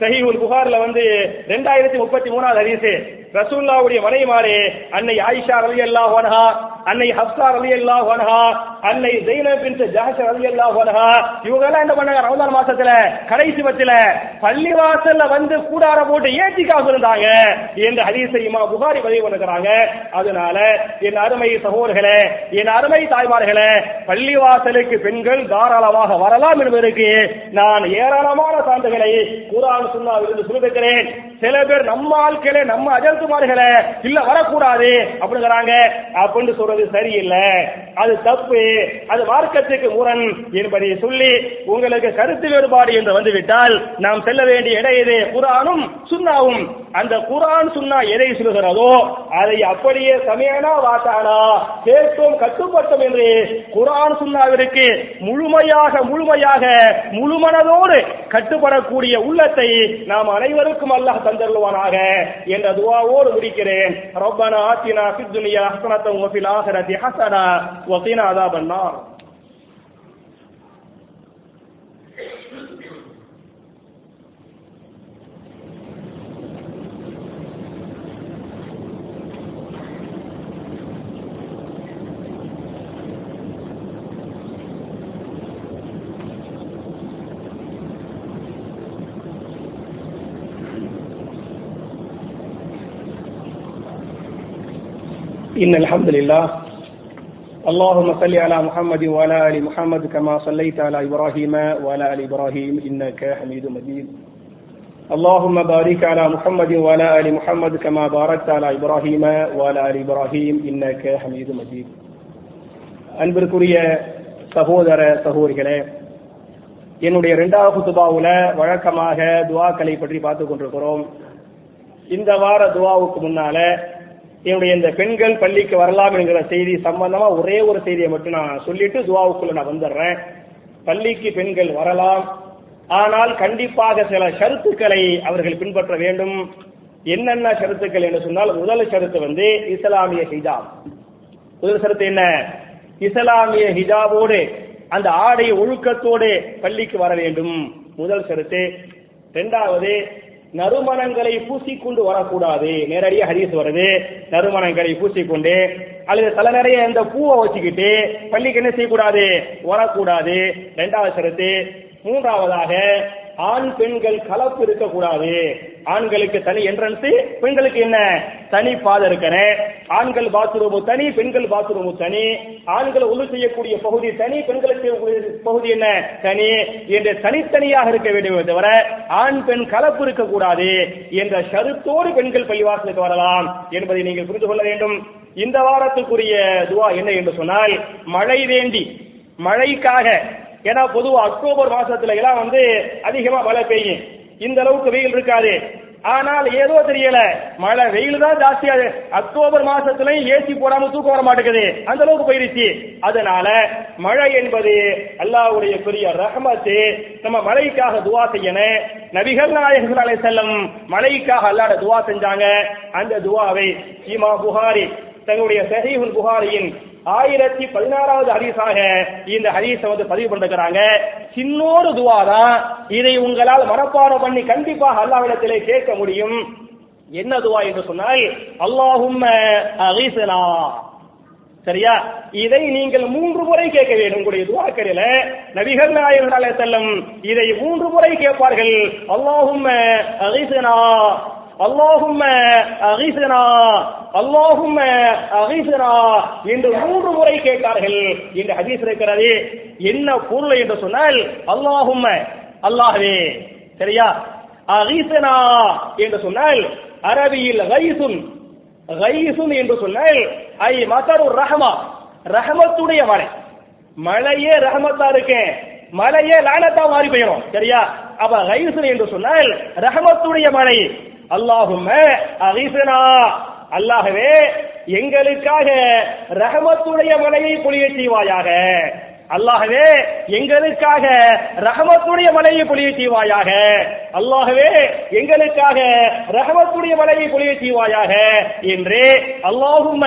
A: சஹீஹுல் புகார்ல வந்து ரெண்டாயிரத்தி முப்பத்தி மூணாவது ஹரீஸ் ரசூல்லாவுடைய மனைவிமாரே அன்னை ஆயிஷா ரவி அல்லாஹ் அன்னை ஹப்சார் அலி அல்லா அன்ஹா அன்னை ஜெயினப் பின் ஜஹஷ் அலி அல்லா அன்ஹா இவங்க எல்லாம் என்ன பண்ணாங்க? ரமதான் மாசத்துல கடைசி பத்துல பள்ளிவாசல்ல வந்து கூடார போட்டு ஏத்திக்காக இருந்தாங்க என்ற ஹதீஸை புகாரி பதிவு பண்ணுகிறாங்க அதனால என் அருமை சகோதரர்களே என் அருமை தாய்மார்களே பள்ளிவாசலுக்கு பெண்கள் தாராளமாக வரலாம் என்பதற்கு நான் ஏராளமான சான்றுகளை குரான் சுண்ணாவிலிருந்து சொல்லிருக்கிறேன். சில பேர் நம்ம ஆட்களே நம்ம அஜல்குமார்களே இல்ல வரக்கூடாது அப்படிங்கிறாங்க. அப்படின்னு சொல்றது சரியில்லை. அது தப்பு. அது மார்க்கத்துக்கு முரண் என்பதை சொல்லி உங்களுக்கு கருத்து வேறுபாடு என்று வந்துவிட்டால் நாம் செல்ல வேண்டிய இடம் இது குரானும் சுண்ணாவும் அந்த குரான் சுண்ணா எதை சொல்கிறதோ அதை அப்படியே சமையனா வாத்தானா கேட்கும் கட்டுப்பட்டோம் என்று குரான் சுண்ணாவிற்கு முழுமையாக முழுமையாக முழுமனதோடு கட்டுப்படக்கூடிய உள்ளத்தை நாம் அனைவருக்கும் அல்லாஹ் தந்தருவானாக என்ற துவாவோடு முடிக்கிறேன். ரப்பனா ஆத்தினா ஃபித் துனியா ஹஸனத்தன் الآخرة حسنة وقنا عذاب النار. إن الحمد لله اللهم صل على محمد وعلى آل محمد كما صليت على إبراهيم وعلى آل إبراهيم إنك حميد مجيد اللهم بارك على محمد وعلى آل محمد كما باركت على إبراهيم وعلى آل إبراهيم إنك حميد مجيد அன்பிற்குரிய சகோதர சகோதரிகளே என்னுடைய இரண்டாவது குத்துபாவுல வழக்கமாக துவாக்களை பற்றி பார்த்து கொண்டிருக்கிறோம் இந்த வார துவாவுக்கு முன்னால என்னுடைய இந்த பெண்கள் பள்ளிக்கு வரலாம் என்கிற செய்தி சம்பந்தமா ஒரே ஒரு செய்தியை மட்டும் நான் சொல்லிட்டு துவாவுக்குள்ள நான் வந்துடுறேன். பள்ளிக்கு பெண்கள் வரலாம். ஆனால் கண்டிப்பாக சில ஷருத்துக்களை அவர்கள் பின்பற்ற வேண்டும். என்னென்ன ஷருத்துக்கள் என்று சொன்னால் முதல் ஷருத்து வந்து இஸ்லாமிய ஹிஜாப். முதல் ஷருத்து என்ன? இஸ்லாமிய ஹிஜாபோடு அந்த ஆடை ஒழுக்கத்தோடு பள்ளிக்கு வர வேண்டும். முதல் ஷருத்து. இரண்டாவது நறுமணங்களை பூசிக்கொண்டு வரக்கூடாது. நேரடியாக ஹரிஸ் வருது. நறுமணங்களை பூசிக்கொண்டு அல்லது தலை நிறைய இந்த பூவை வச்சுக்கிட்டு பள்ளிக்கு என்ன செய்யக்கூடாது? வரக்கூடாது. ரெண்டாவது சரத்து மூன்றாவதாக ஆண் பெண்கள் கலப்பு இருக்கக்கூடாது. ஆண்களுக்கு தனி என்ட்ரன்ஸ் பெண்களுக்கு என்ன? தனி பாதை இருக்கணும் ஆண்கள் பாத்ரூம் தனி பெண்கள் பாத்ரூம் தனி. ஆண்கள் ஒழு செய்யக்கூடிய பகுதி தனி பெண்களுக்கு செய்யக்கூடிய பகுதி என்ன? தனி என்று தனித்தனியாக இருக்க வேண்டுமே தவிர ஆண் பெண் கலப்பு இருக்கக்கூடாது என்ற ஷருத்தோடு பெண்கள் பள்ளிவாசலுக்கு வரலாம் என்பதை நீங்கள் புரிந்து கொள்ள வேண்டும். இந்த வாரத்துக்குரிய துவா என்ன என்று சொன்னால் மழை வேண்டி மழைக்காக ஏன்னா பொதுவா அக்டோபர் மாசத்துல எல்லாம் வந்து அதிகமா மழை பெய்யும். இந்த அளவுக்கு வெயில் இருக்காது. ஆனால் ஏதோ தெரியல மழை வெயில் தான் ஜாஸ்தியா அக்டோபர் மாசத்துலயும் ஏசி போடாம தூக்கம் வர மாட்டேங்குது. அந்த அளவுக்கு போயிருச்சு. அதனால மழை என்பது அல்லாஹ்வுடைய பெரிய ரஹமத்து. நம்ம மழைக்காக துவா செய்யணும். நபிகள் நாயகர்கள் அலை செல்லம் மழைக்காக அல்லாட துவா செஞ்சாங்க. அந்த துவாவை இமா புகாரி தங்களுடைய சஹீஹுல் புகாரியின் ஆயிரத்தி பதினாறாவது ஹரிசாக இந்த ஹதீஸை வந்து பதிவு பண்ணிருக்கிறாங்க. சின்னோரு துவா தான் இதை உங்களால் மனப்பாடம் பண்ணி கண்டிப்பாக அல்லாவிடத்திலே கேட்க முடியும். என்ன துவா என்று சொன்னால் அல்லாஹும் அகீசனா சரியா? இதை நீங்கள் மூன்று முறை கேட்க வேண்டும். உங்களுடைய துவாக்கரில நபிகள் நாயகர் செல்லும் இதை மூன்று முறை கேட்பார்கள். அல்லாஹும் அகீசனா அல்லாஹும் அகிசனா அல்லாஹும் அகிசனா என்று மூன்று முறை கேட்டார்கள். என்று ஹதீஸ் இருக்கிறது. என்ன பொருள் என்று சொன்னால் அல்லாஹும் அல்லாஹ்வே சரியா? அகிசனா என்று சொன்னால் அரபியில் கைசுன் கைசுன் என்று சொன்னால் ஐ மதரு ரஹமா ரஹமத்துடைய மழை மழையே ரஹமத்தா இருக்கேன் மழையே லானத்தா மாறி போயிடும் சரியா? அப்ப கைசுன் என்று சொன்னால் ரஹமத்துடைய மழை அல்லாஹும் அகிசனா. அல்லாஹவே எங்களுக்காக ரஹமத்துடைய மலையை பொழிய செய்வாயாக. அல்லாகவே எங்களுக்காக ரஹமத்துடைய மலையை பொழிய செய்வாயாக அல்லாகவே எங்களுக்காக ரஹமத்துடைய மலையை பொழிய செய்வாயாக என்று அல்லாஹும்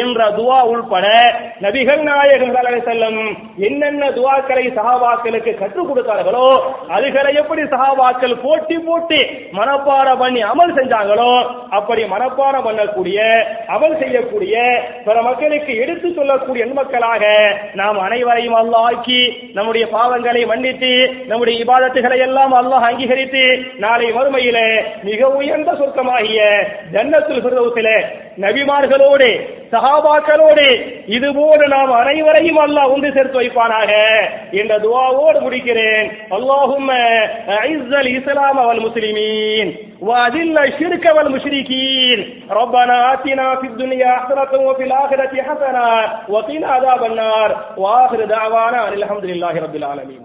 A: என்ற துவா உள்பட நபிகள் நாயகம் செல்லும் என்னென்ன துவாக்களை சகாபாக்களுக்கு கற்றுக் கொடுத்தார்களோ அதுகளை எப்படி சகாபாக்கள் போட்டி போட்டி மனப்பாடம் பண்ணி அமல் செஞ்சாங்களோ அப்படி மனப்பாடம் பண்ணக்கூடிய அமல் செய்யக்கூடிய பிற மக்களுக்கு எடுத்து சொல்லக்கூடிய மக்களாக நாம் அனைவரையும் அல்லாஹ் ஆக்கி நம்முடைய பாவங்களை மன்னித்து நம்முடைய இபாதத்துகளை எல்லாம் அல்லாஹ் அங்கீகரித்து நாளை வறுமையில மிக உயர்ந்த சொர்க்கமாகிய ஜன்னத்துல் ஃபிர்தௌஸிலே நபிமார்களோடு சஹாபாக்களோடு இதுபோல நாம் அனைவரையும் அல்லாஹ் ஒன்று சேர்த்து வைப்பானாக என்ற துவாவோடு முடிக்கிறேன். அல்லாஹும் இஸ்லாம் அவன் முஸ்லிமீன். وأذل الشرك والمشركين. ربنا آتنا في الدنيا حسنة وفي الآخرة حسنة وقنا عذاب النار. وآخر دعوانا الحمد لله رب العالمين.